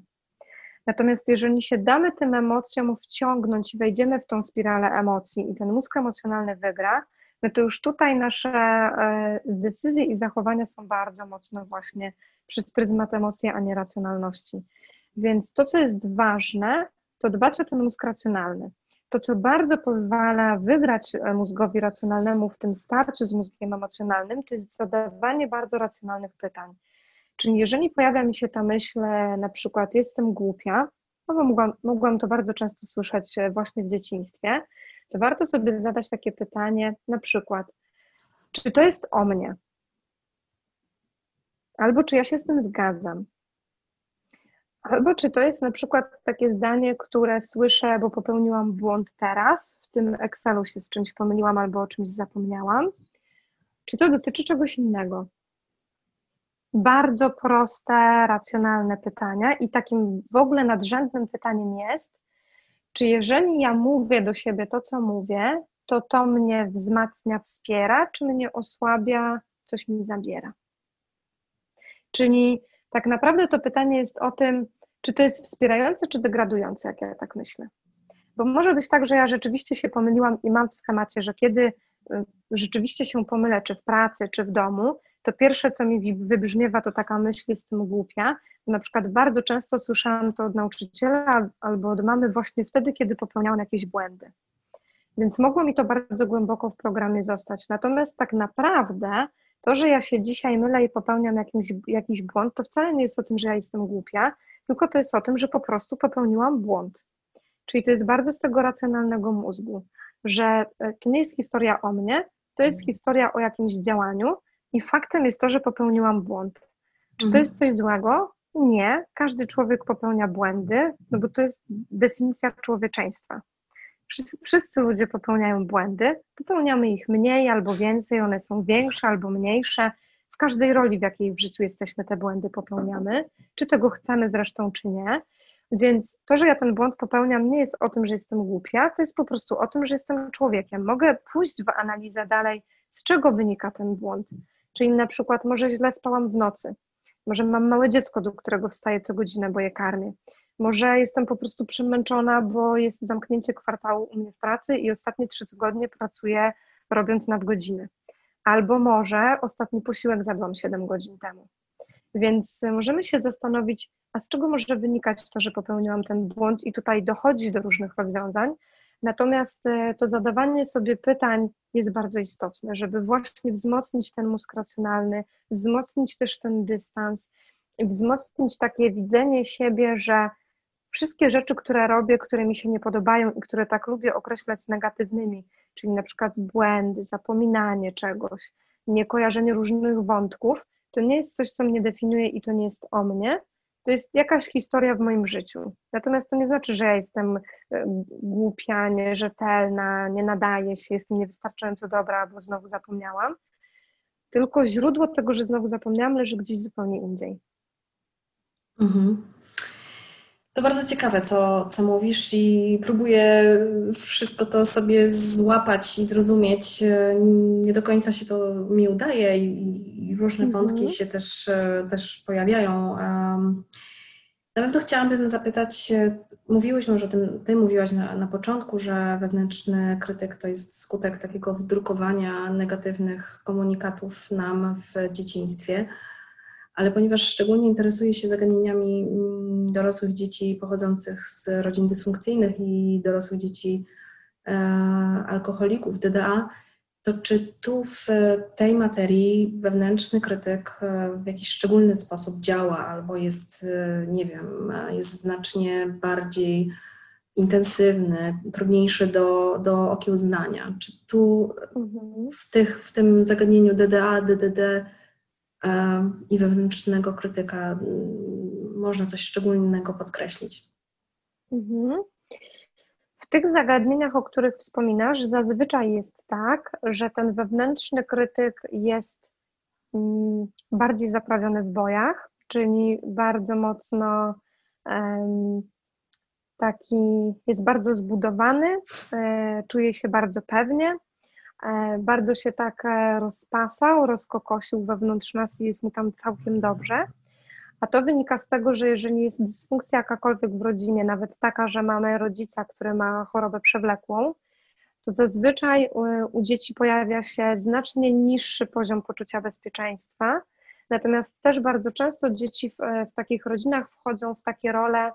Natomiast jeżeli się damy tym emocjom wciągnąć i wejdziemy w tą spiralę emocji i ten mózg emocjonalny wygra, no to już tutaj nasze e, decyzje i zachowania są bardzo mocno właśnie przez pryzmat emocji, a nie racjonalności. Więc to, co jest ważne, to dbać o ten mózg racjonalny. To, co bardzo pozwala wygrać e, mózgowi racjonalnemu w tym starciu z mózgiem emocjonalnym, to jest zadawanie bardzo racjonalnych pytań. Czyli jeżeli pojawia mi się ta myśl, na przykład jestem głupia, no bo mogłam, mogłam to bardzo często słyszeć e, właśnie w dzieciństwie, to warto sobie zadać takie pytanie, na przykład, czy to jest o mnie? Albo czy ja się z tym zgadzam? Albo czy to jest na przykład takie zdanie, które słyszę, bo popełniłam błąd teraz, w tym Excelu się z czymś pomyliłam albo o czymś zapomniałam? Czy to dotyczy czegoś innego? Bardzo proste, racjonalne pytania i takim w ogóle nadrzędnym pytaniem jest, czy jeżeli ja mówię do siebie to, co mówię, to to mnie wzmacnia, wspiera, czy mnie osłabia, coś mi zabiera. Czyli tak naprawdę to pytanie jest o tym, czy to jest wspierające, czy degradujące, jak ja tak myślę. Bo może być tak, że ja rzeczywiście się pomyliłam i mam w schemacie, że kiedy y, rzeczywiście się pomylę, czy w pracy, czy w domu, to pierwsze, co mi wybrzmiewa, to taka myśl, jestem głupia. Na przykład bardzo często słyszałam to od nauczyciela albo od mamy właśnie wtedy, kiedy popełniałam jakieś błędy. Więc mogło mi to bardzo głęboko w programie zostać. Natomiast tak naprawdę to, że ja się dzisiaj mylę i popełniam jakimś, jakiś błąd, to wcale nie jest o tym, że ja jestem głupia, tylko to jest o tym, że po prostu popełniłam błąd. Czyli to jest bardzo z tego racjonalnego mózgu, że e, to nie jest historia o mnie, to jest historia o jakimś działaniu i faktem jest to, że popełniłam błąd. Czy to mhm. jest coś złego? Nie. Każdy człowiek popełnia błędy, no bo to jest definicja człowieczeństwa. Wszyscy, wszyscy ludzie popełniają błędy, popełniamy ich mniej albo więcej, one są większe albo mniejsze. W każdej roli, w jakiej w życiu jesteśmy, te błędy popełniamy, czy tego chcemy zresztą, czy nie. Więc to, że ja ten błąd popełniam, nie jest o tym, że jestem głupia, to jest po prostu o tym, że jestem człowiekiem. Mogę pójść w analizę dalej, z czego wynika ten błąd. Czyli na przykład może źle spałam w nocy, może mam małe dziecko, do którego wstaję co godzinę, bo je karmię. Może jestem po prostu przemęczona, bo jest zamknięcie kwartału u mnie w pracy i ostatnie trzy tygodnie pracuję robiąc nadgodziny. Albo może ostatni posiłek zadłam 7 godzin temu. Więc możemy się zastanowić, a z czego może wynikać to, że popełniłam ten błąd, i tutaj dochodzi do różnych rozwiązań. Natomiast e, to zadawanie sobie pytań jest bardzo istotne, żeby właśnie wzmocnić ten mózg racjonalny, wzmocnić też ten dystans, wzmocnić takie widzenie siebie, że wszystkie rzeczy, które robię, które mi się nie podobają i które tak lubię określać negatywnymi, czyli na przykład błędy, zapominanie czegoś, niekojarzenie różnych wątków, to nie jest coś, co mnie definiuje i to nie jest o mnie, to jest jakaś historia w moim życiu. Natomiast to nie znaczy, że ja jestem e, głupia, nierzetelna, nie nadaję się, jestem niewystarczająco dobra, bo znowu zapomniałam. Tylko źródło tego, że znowu zapomniałam, leży gdzieś zupełnie indziej. Mhm. To bardzo ciekawe, co, co mówisz, i próbuję wszystko to sobie złapać i zrozumieć. Nie do końca się to mi udaje i, i różne mhm. wątki się też, też pojawiają. Na pewno chciałabym zapytać, mówiłyśmy już o tym, ty mówiłaś na, na początku, że wewnętrzny krytyk to jest skutek takiego wdrukowania negatywnych komunikatów nam w dzieciństwie ale ponieważ szczególnie interesuję się zagadnieniami mm, dorosłych dzieci pochodzących z rodzin dysfunkcyjnych i dorosłych dzieci e, alkoholików DDA, to czy tu w tej materii wewnętrzny krytyk e, w jakiś szczególny sposób działa albo jest, e, nie wiem, jest znacznie bardziej intensywny, trudniejszy do, do okiełznania? Czy tu mhm. w, tych, w tym zagadnieniu DDA, DDD i wewnętrznego krytyka można coś szczególnego podkreślić. Mhm. W tych zagadnieniach, o których wspominasz, zazwyczaj jest tak, że ten wewnętrzny krytyk jest bardziej zaprawiony w bojach, czyli bardzo mocno taki, jest bardzo zbudowany, e, czuje się bardzo pewnie, bardzo się tak e, rozpasał, rozkokosił wewnątrz nas i jest mu tam całkiem dobrze. A to wynika z tego, że jeżeli jest dysfunkcja jakakolwiek w rodzinie, nawet taka, że mamy rodzica, który ma chorobę przewlekłą, to zazwyczaj u, u dzieci pojawia się znacznie niższy poziom poczucia bezpieczeństwa. Natomiast też bardzo często dzieci w, e, w takich rodzinach wchodzą w takie role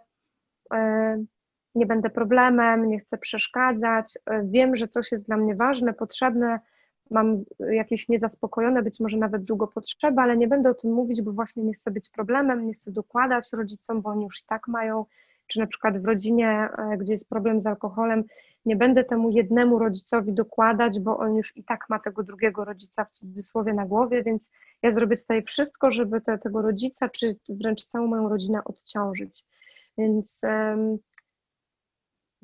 nie będę problemem, nie chcę przeszkadzać, e, wiem, że coś jest dla mnie ważne, potrzebne, mam jakieś niezaspokojone, być może nawet długo potrzeby, ale nie będę o tym mówić, bo właśnie nie chcę być problemem, nie chcę dokładać rodzicom, bo oni już i tak mają, czy na przykład w rodzinie, e, gdzie jest problem z alkoholem, nie będę temu jednemu rodzicowi dokładać, bo on już i tak ma tego drugiego rodzica w cudzysłowie na głowie, więc ja zrobię tutaj wszystko, żeby te, tego rodzica, czy wręcz całą moją rodzinę odciążyć. Więc um,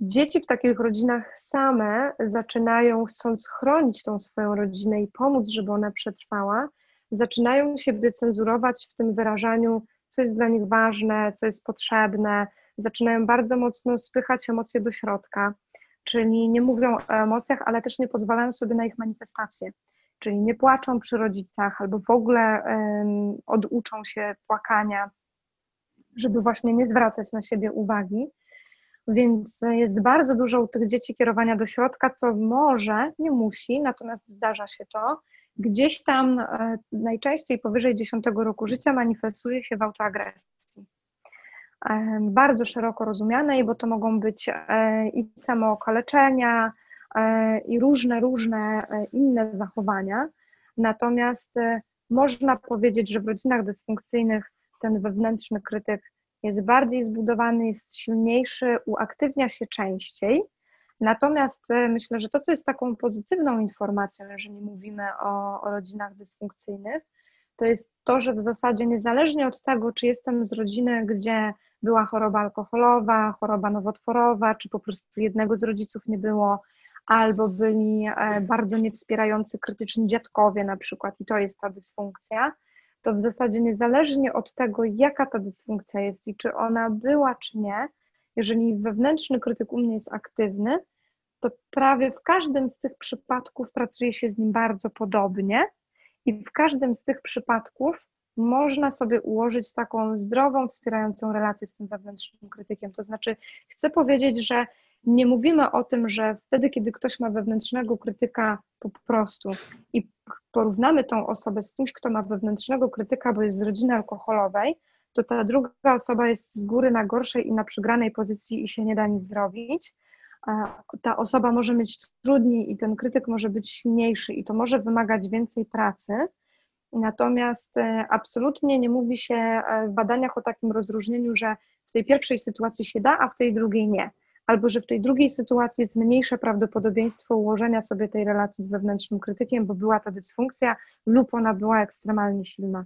Dzieci w takich rodzinach same zaczynają, chcąc chronić tą swoją rodzinę i pomóc, żeby ona przetrwała, zaczynają siebie cenzurować w tym wyrażaniu, co jest dla nich ważne, co jest potrzebne, zaczynają bardzo mocno spychać emocje do środka, czyli nie mówią o emocjach, ale też nie pozwalają sobie na ich manifestację. czyli nie płaczą przy rodzicach albo w ogóle um, oduczą się płakania, żeby właśnie nie zwracać na siebie uwagi. Więc jest bardzo dużo u tych dzieci kierowania do środka, co może, nie musi, natomiast zdarza się to. Gdzieś tam e, najczęściej powyżej 10 roku życia manifestuje się w autoagresji. E, bardzo szeroko rozumianej, bo to mogą być e, i samookaleczenia, i różne, różne inne zachowania. Natomiast można powiedzieć, że w rodzinach dysfunkcyjnych ten wewnętrzny krytyk jest bardziej zbudowany, jest silniejszy, uaktywnia się częściej. Natomiast e, myślę, że to, co jest taką pozytywną informacją, jeżeli mówimy o, o rodzinach dysfunkcyjnych, to jest to, że w zasadzie niezależnie od tego, czy jestem z rodziny, gdzie była choroba alkoholowa, choroba nowotworowa, czy po prostu jednego z rodziców nie było, albo byli e, bardzo niewspierający krytyczni dziadkowie na przykład i to jest ta dysfunkcja, to w zasadzie niezależnie od tego, jaka ta dysfunkcja jest i czy ona była, czy nie, jeżeli wewnętrzny krytyk u mnie jest aktywny, to prawie w każdym z tych przypadków pracuje się z nim bardzo podobnie i w każdym z tych przypadków można sobie ułożyć taką zdrową, wspierającą relację z tym wewnętrznym krytykiem. To znaczy, chcę powiedzieć, że nie mówimy o tym, że wtedy, kiedy ktoś ma wewnętrznego krytyka po prostu i porównamy tą osobę z kimś, kto ma wewnętrznego krytyka, bo jest z rodziny alkoholowej, to ta druga osoba jest z góry na gorszej i na przegranej pozycji i się nie da nic zrobić. Ta osoba może mieć trudniej i ten krytyk może być silniejszy i to może wymagać więcej pracy. Natomiast e, absolutnie nie mówi się e, w badaniach o takim rozróżnieniu, że w tej pierwszej sytuacji się da, a w tej drugiej nie albo że w tej drugiej sytuacji jest mniejsze prawdopodobieństwo ułożenia sobie tej relacji z wewnętrznym krytykiem, bo była ta dysfunkcja lub ona była ekstremalnie silna.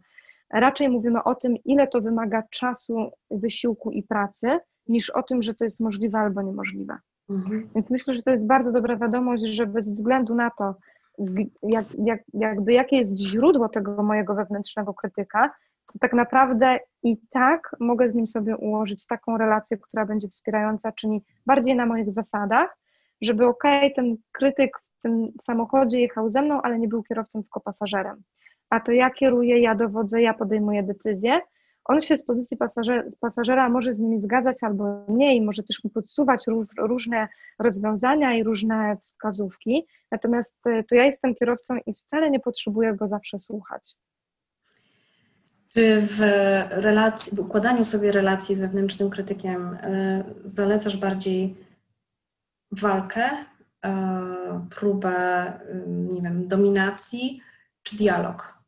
Raczej mówimy o tym, ile to wymaga czasu, wysiłku i pracy, niż o tym, że to jest możliwe albo niemożliwe. Mhm. Więc myślę, że to jest bardzo dobra wiadomość, że bez względu na to, jak, jak, jakby jakie jest źródło tego mojego wewnętrznego krytyka, to tak naprawdę i tak mogę z nim sobie ułożyć taką relację, która będzie wspierająca, czyli bardziej na moich zasadach, żeby okej, okay, ten krytyk w tym samochodzie jechał ze mną, ale nie był kierowcą, tylko pasażerem. A to ja kieruję, ja dowodzę, ja podejmuję decyzję. On się z pozycji pasażera, może z nimi zgadzać albo nie i może też mi podsuwać róż, różne rozwiązania i różne wskazówki. Natomiast e, to ja jestem kierowcą i wcale nie potrzebuję go zawsze słuchać. Czy w relacji, w układaniu sobie relacji z wewnętrznym krytykiem y, zalecasz bardziej walkę, y, próbę, y, nie wiem, dominacji, czy dialog?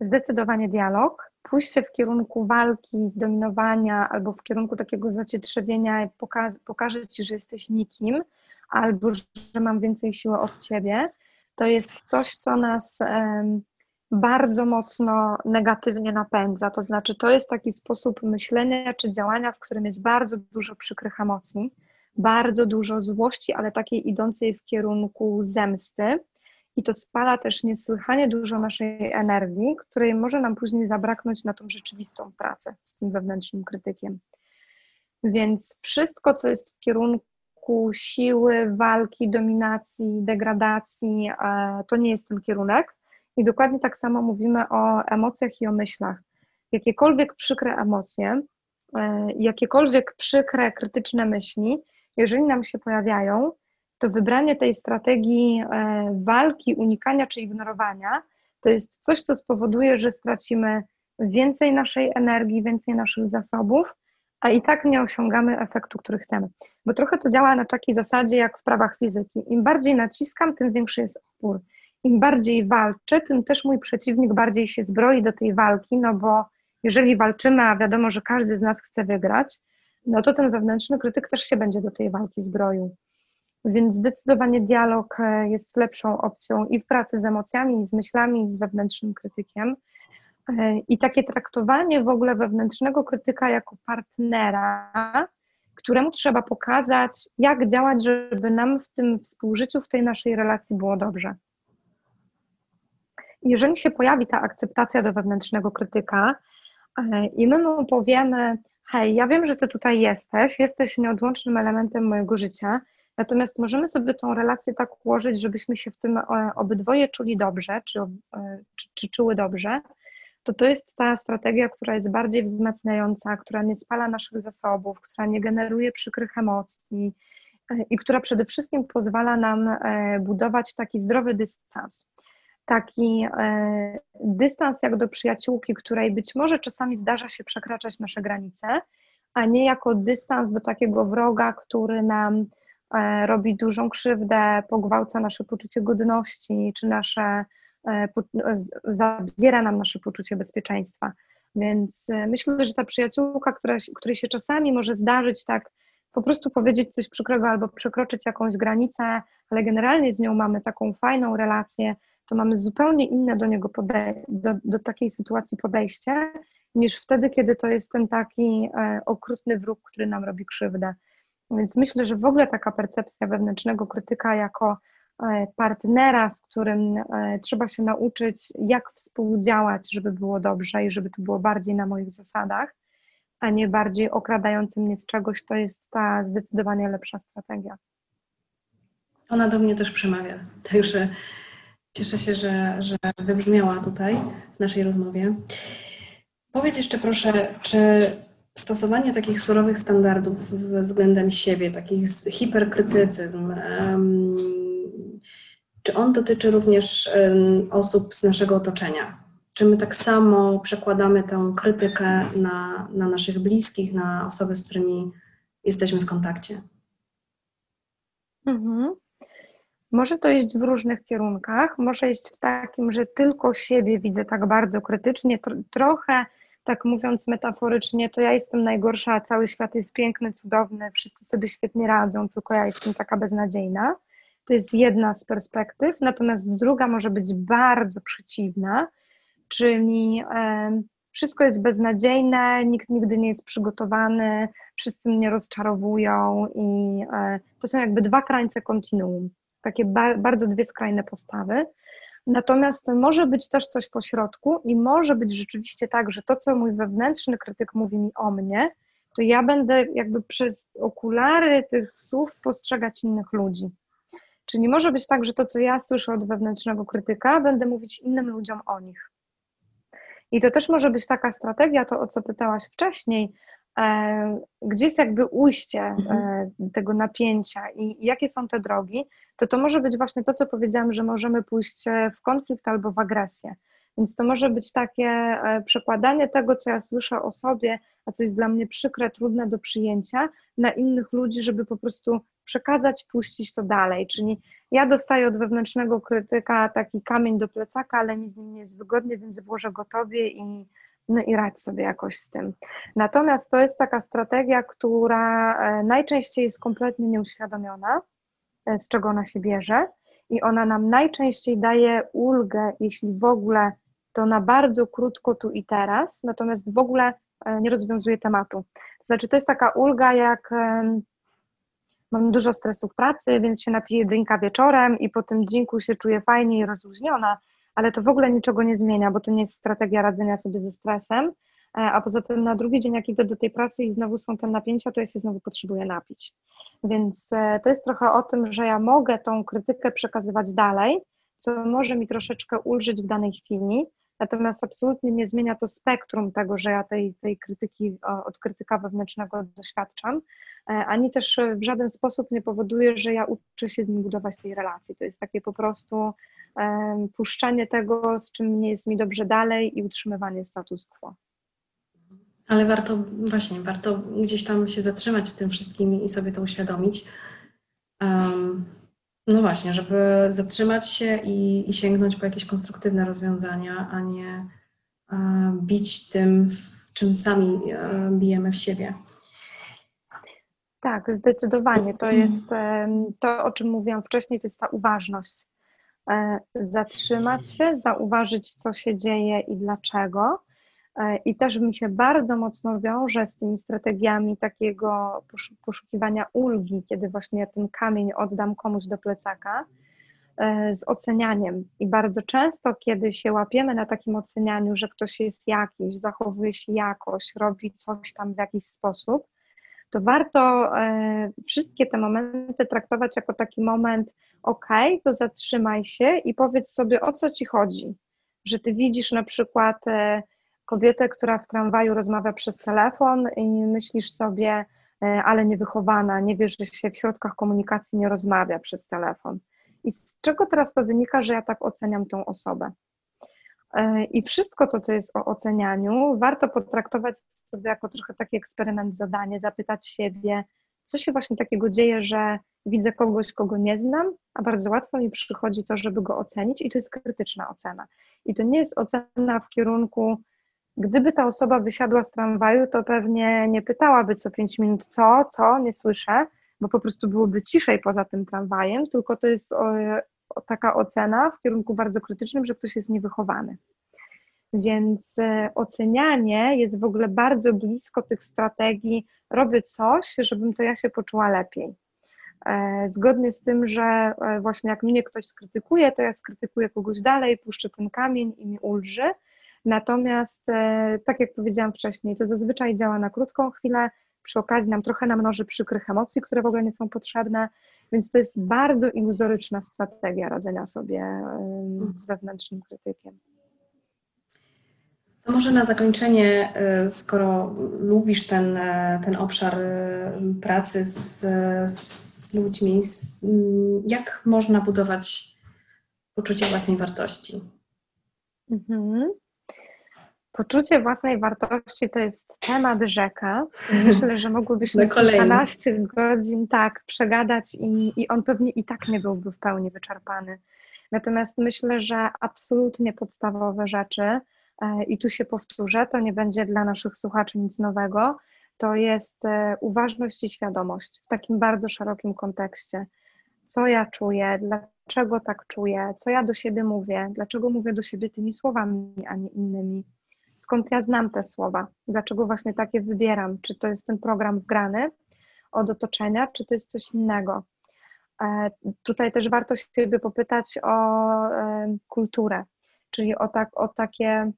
Zdecydowanie dialog. Pójście w kierunku walki, zdominowania albo w kierunku takiego zacietrzewienia poka pokaże ci, że jesteś nikim, albo że mam więcej siły od ciebie, to jest coś, co nas bardzo mocno negatywnie napędza. To znaczy, to jest taki sposób myślenia czy działania, w którym jest bardzo dużo przykrych emocji, bardzo dużo złości, ale takiej idącej w kierunku zemsty. I to spala też niesłychanie dużo naszej energii, której może nam później zabraknąć na tą rzeczywistą pracę z tym wewnętrznym krytykiem. Więc wszystko, co jest w kierunku siły, walki, dominacji, degradacji, e, to nie jest ten kierunek. I dokładnie tak samo mówimy o emocjach i o myślach. Jakiekolwiek przykre emocje, e, jakiekolwiek przykre, krytyczne myśli, jeżeli nam się pojawiają, to wybranie tej strategii e, walki, unikania czy ignorowania to jest coś, co spowoduje, że stracimy więcej naszej energii, więcej naszych zasobów, a i tak nie osiągamy efektu, który chcemy. Bo trochę to działa na takiej zasadzie jak w prawach fizyki. Im bardziej naciskam, tym większy jest opór im bardziej walczę, tym też mój przeciwnik bardziej się zbroi do tej walki, no bo jeżeli walczymy, a wiadomo, że każdy z nas chce wygrać, no to ten wewnętrzny krytyk też się będzie do tej walki zbroił. Więc zdecydowanie dialog e, jest lepszą opcją i w pracy z emocjami, i z myślami, i z wewnętrznym krytykiem. E, I takie traktowanie w ogóle wewnętrznego krytyka jako partnera, któremu trzeba pokazać, jak działać, żeby nam w tym współżyciu, w tej naszej relacji było dobrze jeżeli się pojawi ta akceptacja do wewnętrznego krytyka e, i my mu powiemy, hej, ja wiem, że ty tutaj jesteś, jesteś nieodłącznym elementem mojego życia, Natomiast możemy sobie tą relację tak ułożyć, żebyśmy się w tym e, obydwoje czuli dobrze, czy, czy, czy czuły dobrze, to to jest ta strategia, która jest bardziej wzmacniająca, która nie spala naszych zasobów, która nie generuje przykrych emocji i która przede wszystkim pozwala nam budować taki zdrowy dystans taki e, dystans jak do przyjaciółki, której być może czasami zdarza się przekraczać nasze granice, a nie jako dystans do takiego wroga, który nam e, robi dużą krzywdę, pogwałca nasze poczucie godności, czy nasze, e, zabiera nam nasze poczucie bezpieczeństwa. Więc myślę, że ta przyjaciółka, która, której się czasami może zdarzyć tak, po prostu powiedzieć coś przykrego albo przekroczyć jakąś granicę, ale generalnie z nią mamy taką fajną relację, to mamy zupełnie inne do niego do, do takiej sytuacji podejście, niż wtedy, kiedy to jest ten taki e, okrutny wróg, który nam robi krzywdę. Więc myślę, że w ogóle taka percepcja wewnętrznego krytyka jako e, partnera, z którym e, trzeba się nauczyć, jak współdziałać, żeby było dobrze i żeby to było bardziej na moich zasadach, a nie bardziej okradający mnie z czegoś, to jest ta zdecydowanie lepsza strategia. Ona do mnie też przemawia. Także Cieszę się, że, że wybrzmiała tutaj w naszej rozmowie. Powiedz jeszcze proszę, czy stosowanie takich surowych standardów względem siebie, takich hiperkrytycyzm, czy on dotyczy również osób z naszego otoczenia? Czy my tak samo przekładamy tę krytykę na, na naszych bliskich, na osoby, z którymi jesteśmy w kontakcie? Mhm. Może to iść w różnych kierunkach, może iść w takim, że tylko siebie widzę tak bardzo krytycznie, trochę tak mówiąc metaforycznie, to ja jestem najgorsza, a cały świat jest piękny, cudowny, wszyscy sobie świetnie radzą, tylko ja jestem taka beznadziejna. To jest jedna z perspektyw, natomiast druga może być bardzo przeciwna, czyli e, wszystko jest beznadziejne, nikt nigdy nie jest przygotowany, wszyscy mnie rozczarowują i e, to są jakby dwa krańce kontinuum takie ba bardzo dwie skrajne postawy. Natomiast może być też coś po środku i może być rzeczywiście tak, że to, co mój wewnętrzny krytyk mówi mi o mnie, to ja będę jakby przez okulary tych słów postrzegać innych ludzi. Czyli może być tak, że to, co ja słyszę od wewnętrznego krytyka, będę mówić innym ludziom o nich. I to też może być taka strategia, to o co pytałaś wcześniej, gdzie jest jakby ujście e, mhm. tego napięcia i jakie są te drogi, to to może być właśnie to, co powiedziałam, że możemy pójść e, w konflikt albo w agresję. Więc to może być takie przekładanie tego, co ja słyszę o sobie, a co jest dla mnie przykre, trudne do przyjęcia, na innych ludzi, żeby po prostu przekazać, puścić to dalej. Czyli ja dostaję od wewnętrznego krytyka taki kamień do plecaka, ale mi z nim nie jest wygodnie, więc włożę go tobie i no i radź sobie jakoś z tym. Natomiast to jest taka strategia, która e, najczęściej jest kompletnie nieuświadomiona, e, z czego ona się bierze, i ona nam najczęściej daje ulgę, jeśli w ogóle to na bardzo krótko tu i teraz, natomiast w ogóle e, nie rozwiązuje tematu. To znaczy, to jest taka ulga, jak mam dużo stresu w pracy, więc się napiję drinka wieczorem i po tym drinku się czuję fajnie i rozluźniona, ale to w ogóle niczego nie zmienia, bo to nie jest strategia radzenia sobie ze stresem, e, a poza tym na drugi dzień, jak idę do tej pracy i znowu są te napięcia, to ja się znowu potrzebuję napić. Więc e, to jest trochę o tym, że ja mogę tą krytykę przekazywać dalej, co może mi troszeczkę ulżyć w danej chwili, natomiast absolutnie nie zmienia to spektrum tego, że ja tej, tej krytyki od krytyka wewnętrznego doświadczam, ani też w żaden sposób nie powoduje, że ja uczę się z nim budować tej relacji. To jest takie po prostu puszczanie tego, z czym nie jest mi dobrze dalej i utrzymywanie status quo. Ale warto, właśnie, warto gdzieś tam się zatrzymać w tym wszystkim i sobie to uświadomić. Um, no właśnie, żeby zatrzymać się i, i, sięgnąć po jakieś konstruktywne rozwiązania, a nie um, bić tym, w czym sami bijemy w siebie. Tak, zdecydowanie. To jest to, o czym mówiłam wcześniej, to jest ta uważność. E, zatrzymać się, zauważyć, co się dzieje i dlaczego. E, I też mi się bardzo mocno wiąże z tymi strategiami takiego poszukiwania ulgi, kiedy właśnie ten kamień oddam komuś do plecaka, e, z ocenianiem. I bardzo często, kiedy się łapiemy na takim ocenianiu, że ktoś jest jakiś, zachowuje się jakoś, robi coś tam w jakiś sposób, to warto e, wszystkie te momenty traktować jako taki moment, ok, to zatrzymaj się i powiedz sobie, o co ci chodzi. Że ty widzisz na przykład e, kobietę, która w tramwaju rozmawia przez telefon i myślisz sobie, e, ale niewychowana, nie wiesz, że się w środkach komunikacji nie rozmawia przez telefon. I z czego teraz to wynika, że ja tak oceniam tą osobę? E, I wszystko to, co jest o ocenianiu, warto potraktować sobie jako trochę taki eksperyment, zadanie, zapytać siebie, co się właśnie takiego dzieje, że widzę kogoś, kogo nie znam, a bardzo łatwo mi przychodzi to, żeby go ocenić, i to jest krytyczna ocena. I to nie jest ocena w kierunku, gdyby ta osoba wysiadła z tramwaju, to pewnie nie pytałaby co pięć minut, co, co, nie słyszę, bo po prostu byłoby ciszej poza tym tramwajem, tylko to jest taka ocena w kierunku bardzo krytycznym, że ktoś jest niewychowany. Więc e, ocenianie jest w ogóle bardzo blisko tych strategii, robię coś, żebym to ja się poczuła lepiej. E, zgodnie z tym, że e, właśnie jak mnie ktoś skrytykuje, to ja skrytykuję kogoś dalej, puszczę ten kamień i mi ulży. Natomiast, tak jak powiedziałam wcześniej, to zazwyczaj działa na krótką chwilę, przy okazji nam trochę namnoży przykrych emocji, które w ogóle nie są potrzebne, więc to jest bardzo iluzoryczna strategia radzenia sobie z wewnętrznym krytykiem. To może na zakończenie, y, skoro lubisz ten, e, ten obszar y, pracy z, z ludźmi, mm, jak można budować poczucie własnej wartości? Mhm. Poczucie własnej wartości to jest temat rzeka. Myślę, że mogłybyśmy 12 godzin tak przegadać i, i on pewnie i tak nie byłby w pełni wyczerpany. Natomiast myślę, że absolutnie podstawowe rzeczy, e, i tu się powtórzę, to nie będzie dla naszych słuchaczy nic nowego, to jest e, uważność i świadomość w takim bardzo szerokim kontekście. Co ja czuję, dlaczego tak czuję, co ja do siebie mówię, dlaczego mówię do siebie tymi słowami, a nie innymi skąd ja znam te słowa, dlaczego właśnie takie wybieram, czy to jest ten program wgrany od otoczenia, czy to jest coś innego. E, tutaj też warto siebie popytać o e, kulturę, czyli o, tak, o takie,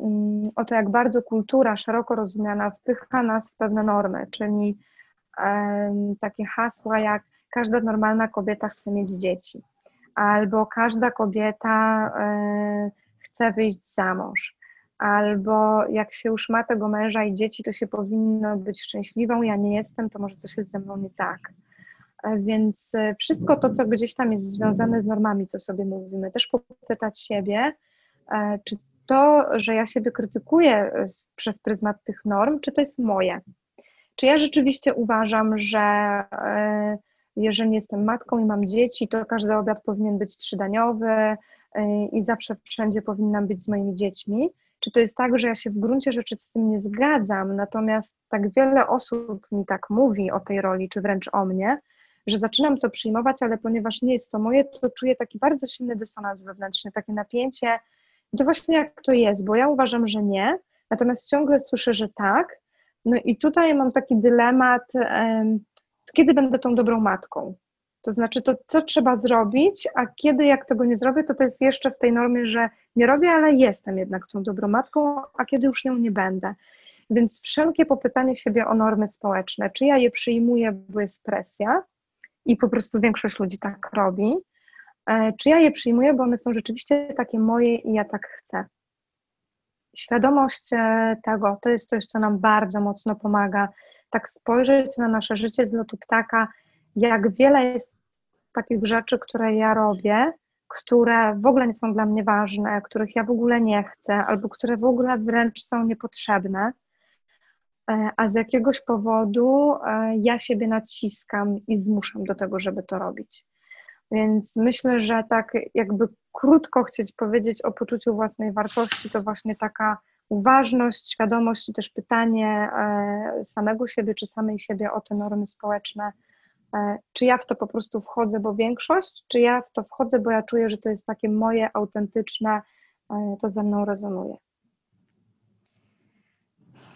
mm, o to, jak bardzo kultura szeroko rozumiana wpycha nas w pewne normy, czyli takie hasła jak każda normalna kobieta chce mieć dzieci, albo każda kobieta e, chce wyjść za mąż, albo jak się już ma tego męża i dzieci, to się powinno być szczęśliwą, ja nie jestem, to może coś jest ze mną nie tak. E, więc e, wszystko to, co gdzieś tam jest związane z normami, co sobie mówimy, też popytać siebie, e, czy to, że ja siebie krytykuję przez pryzmat tych norm, czy to jest moje? Czy ja rzeczywiście uważam, że jeżeli jestem matką i mam dzieci, to każdy obiad powinien być trzydaniowy i zawsze wszędzie powinnam być z moimi dziećmi? Czy to jest tak, że ja się w gruncie rzeczy z tym nie zgadzam, natomiast tak wiele osób mi tak mówi o tej roli, czy wręcz o mnie, że zaczynam to przyjmować, ale ponieważ nie jest to moje, to czuję taki bardzo silny dysonans wewnętrzny, takie napięcie. to właśnie jak to jest, bo ja uważam, że nie, natomiast ciągle słyszę, że tak. No i tutaj mam taki dylemat, kiedy będę tą dobrą matką? To znaczy to, co trzeba zrobić, a kiedy jak tego nie zrobię, to to jest jeszcze w tej normie, że nie robię, ale jestem jednak tą dobrą matką, a kiedy już nią nie będę. Więc wszelkie popytanie siebie o normy społeczne, czy ja je przyjmuję, bo jest presja i po prostu większość ludzi tak robi, e, czy ja je przyjmuję, bo one są rzeczywiście takie moje i ja tak chcę. Świadomość e, tego to jest coś, co nam bardzo mocno pomaga. Tak spojrzeć na nasze życie z lotu ptaka, jak wiele jest takich rzeczy, które ja robię, które w ogóle nie są dla mnie ważne, których ja w ogóle nie chcę, albo które w ogóle wręcz są niepotrzebne, e, a z jakiegoś powodu e, ja siebie naciskam i zmuszam do tego, żeby to robić. Więc myślę, że tak jakby krótko chcieć powiedzieć o poczuciu własnej wartości, to właśnie taka uważność, świadomość i też pytanie e, samego siebie czy samej siebie o te normy społeczne, czy ja w to po prostu wchodzę, bo większość, czy ja w to wchodzę, bo ja czuję, że to jest takie moje, autentyczne, e, to ze mną rezonuje.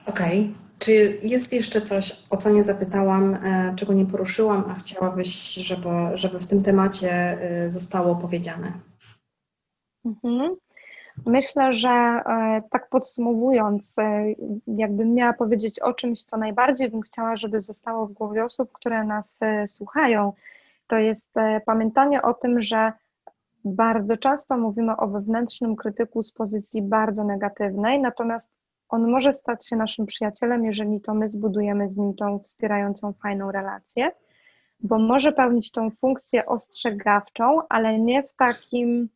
Okej. Okay. Czy jest jeszcze coś, o co nie zapytałam, e, czego nie poruszyłam, a chciałabyś, żeby, żeby w tym temacie zostało powiedziane? Mhm. Myślę, że e, tak podsumowując, e, jakbym miała powiedzieć o czymś, co najbardziej bym chciała, żeby zostało w głowie osób, które nas e, słuchają, to jest pamiętanie o tym, że bardzo często mówimy o wewnętrznym krytyku z pozycji bardzo negatywnej, natomiast on może stać się naszym przyjacielem, jeżeli to my zbudujemy z nim tą wspierającą, fajną relację, bo może pełnić tą funkcję ostrzegawczą, ale nie w takim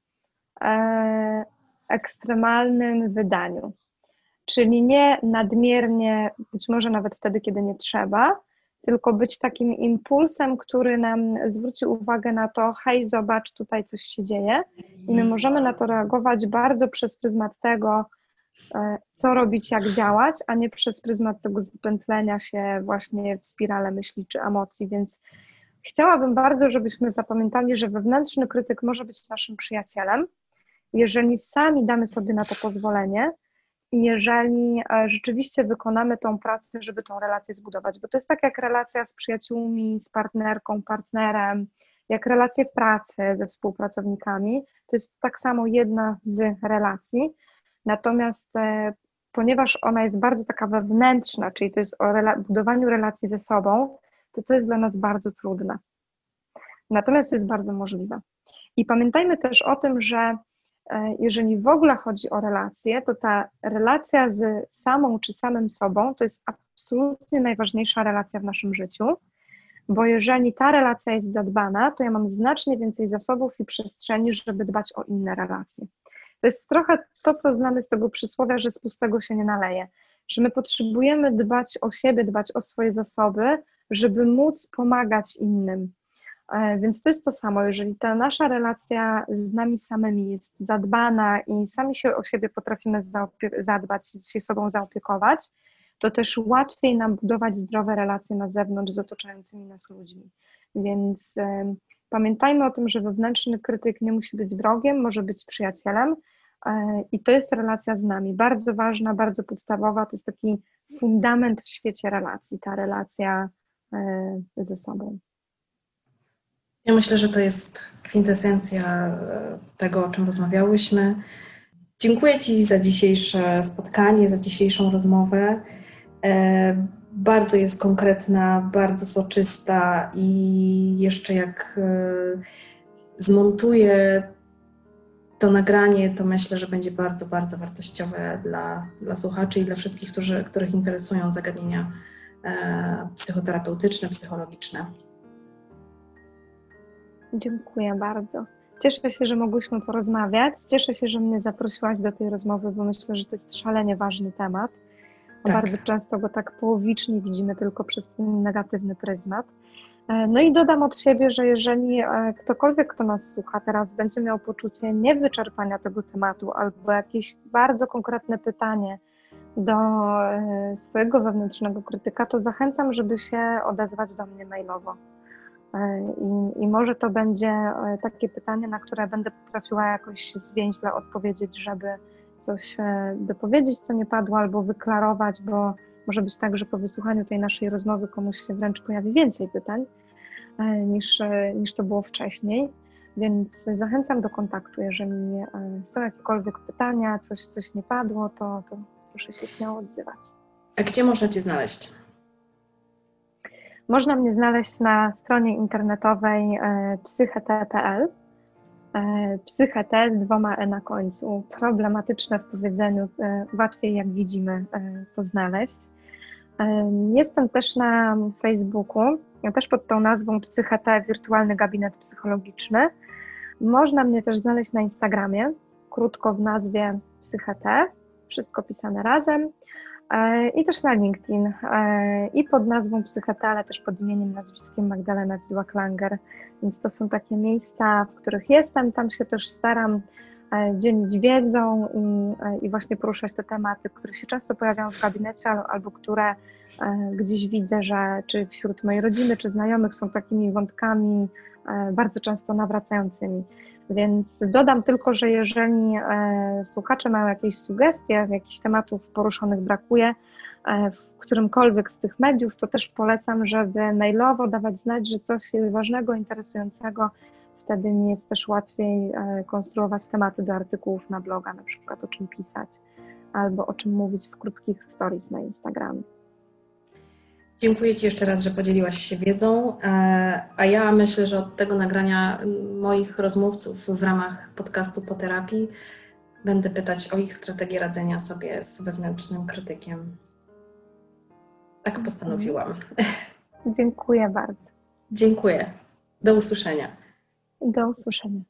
ekstremalnym wydaniu. Czyli nie nadmiernie, być może nawet wtedy, kiedy nie trzeba, tylko być takim impulsem, który nam zwróci uwagę na to, hej, zobacz, tutaj coś się dzieje. I my możemy na to reagować bardzo przez pryzmat tego, e, co robić, jak działać, a nie przez pryzmat tego zapętlenia się właśnie w spirale myśli czy emocji. Więc chciałabym bardzo, żebyśmy zapamiętali, że wewnętrzny krytyk może być naszym przyjacielem, jeżeli sami damy sobie na to pozwolenie i jeżeli e, rzeczywiście wykonamy tą pracę, żeby tą relację zbudować, bo to jest tak jak relacja z przyjaciółmi, z partnerką, partnerem, jak relacje w pracy ze współpracownikami, to jest tak samo jedna z relacji. Natomiast e, ponieważ ona jest bardzo taka wewnętrzna, czyli to jest o rela budowaniu relacji ze sobą, to to jest dla nas bardzo trudne. Natomiast jest bardzo możliwe. I pamiętajmy też o tym, że jeżeli w ogóle chodzi o relacje, to ta relacja z samą czy samym sobą to jest absolutnie najważniejsza relacja w naszym życiu, bo jeżeli ta relacja jest zadbana, to ja mam znacznie więcej zasobów i przestrzeni, żeby dbać o inne relacje. To jest trochę to, co znamy z tego przysłowia, że z pustego się nie naleje, że my potrzebujemy dbać o siebie, dbać o swoje zasoby, żeby móc pomagać innym, E, więc to jest to samo, jeżeli ta nasza relacja z nami samymi jest zadbana i sami się o siebie potrafimy zadbać, się sobą zaopiekować, to też łatwiej nam budować zdrowe relacje na zewnątrz z otaczającymi nas ludźmi. Więc y, pamiętajmy o tym, że wewnętrzny krytyk nie musi być wrogiem, może być przyjacielem. Y, I to jest relacja z nami, bardzo ważna, bardzo podstawowa. To jest taki fundament w świecie relacji, ta relacja y, ze sobą. Ja myślę, że to jest kwintesencja e, tego, o czym rozmawiałyśmy. Dziękuję Ci za dzisiejsze spotkanie, za dzisiejszą rozmowę. E, bardzo jest konkretna, bardzo soczysta i jeszcze jak e, zmontuję to nagranie, to myślę, że będzie bardzo, bardzo wartościowe dla, dla słuchaczy i dla wszystkich, którzy, których interesują zagadnienia psychoterapeutyczne, psychologiczne. Dziękuję bardzo. Cieszę się, że mogłyśmy porozmawiać. Cieszę się, że mnie zaprosiłaś do tej rozmowy, bo myślę, że to jest szalenie ważny temat. Tak. Bardzo często go tak połowicznie widzimy tylko przez ten negatywny pryzmat. E, no i dodam od siebie, że jeżeli e, ktokolwiek, kto nas słucha teraz, będzie miał poczucie niewyczerpania tego tematu albo jakieś bardzo konkretne pytanie do e, swojego wewnętrznego krytyka, to zachęcam, żeby się odezwać do mnie mailowo. E, I, I, może to będzie e, takie pytanie, na które będę potrafiła jakoś zwięźle odpowiedzieć, żeby coś e, dopowiedzieć, co nie padło, albo wyklarować, bo może być tak, że po wysłuchaniu tej naszej rozmowy komuś się wręcz pojawi więcej pytań niż, niż to było wcześniej. Więc zachęcam do kontaktu. Jeżeli są jakiekolwiek pytania, coś, coś nie padło, to, to proszę się śmiało odzywać. A gdzie można Cię znaleźć? Można mnie znaleźć na stronie internetowej e, psychet.pl. E, psychet z dwoma e na końcu. Problematyczne w powiedzeniu, e, łatwiej jak widzimy to znaleźć. Jestem też na Facebooku, też pod tą nazwą Psychet, Wirtualny Gabinet Psychologiczny. Można mnie też znaleźć na Instagramie, krótko w nazwie Psychet, wszystko pisane razem. E, i też na LinkedIn e, i pod nazwą Psycheta, ale też pod imieniem, nazwiskiem Magdalena Widła-Klanger, więc to są takie miejsca, w których jestem, tam się też staram e, dzielić wiedzą i, i właśnie poruszać te tematy, które się często pojawiają w gabinecie albo które gdzieś widzę, że czy wśród mojej rodziny, czy znajomych są takimi wątkami bardzo często nawracającymi. Więc dodam tylko, że jeżeli e, słuchacze mają jakieś sugestie, jakichś tematów poruszonych brakuje e, w którymkolwiek z tych mediów, to też polecam, żeby mailowo dawać znać, że coś jest ważnego, interesującego Wtedy mi jest też łatwiej e, konstruować tematy do artykułów na bloga, na przykład o czym pisać, albo o czym mówić w krótkich stories na Instagramie. Dziękuję Ci jeszcze raz, że podzieliłaś się wiedzą, e, a ja myślę, że od tego nagrania moich rozmówców w ramach podcastu po terapii będę pytać o ich strategię radzenia sobie z wewnętrznym krytykiem. Tak postanowiłam. Dziękuję bardzo. Dziękuję. Do usłyszenia. Do usłyszenia.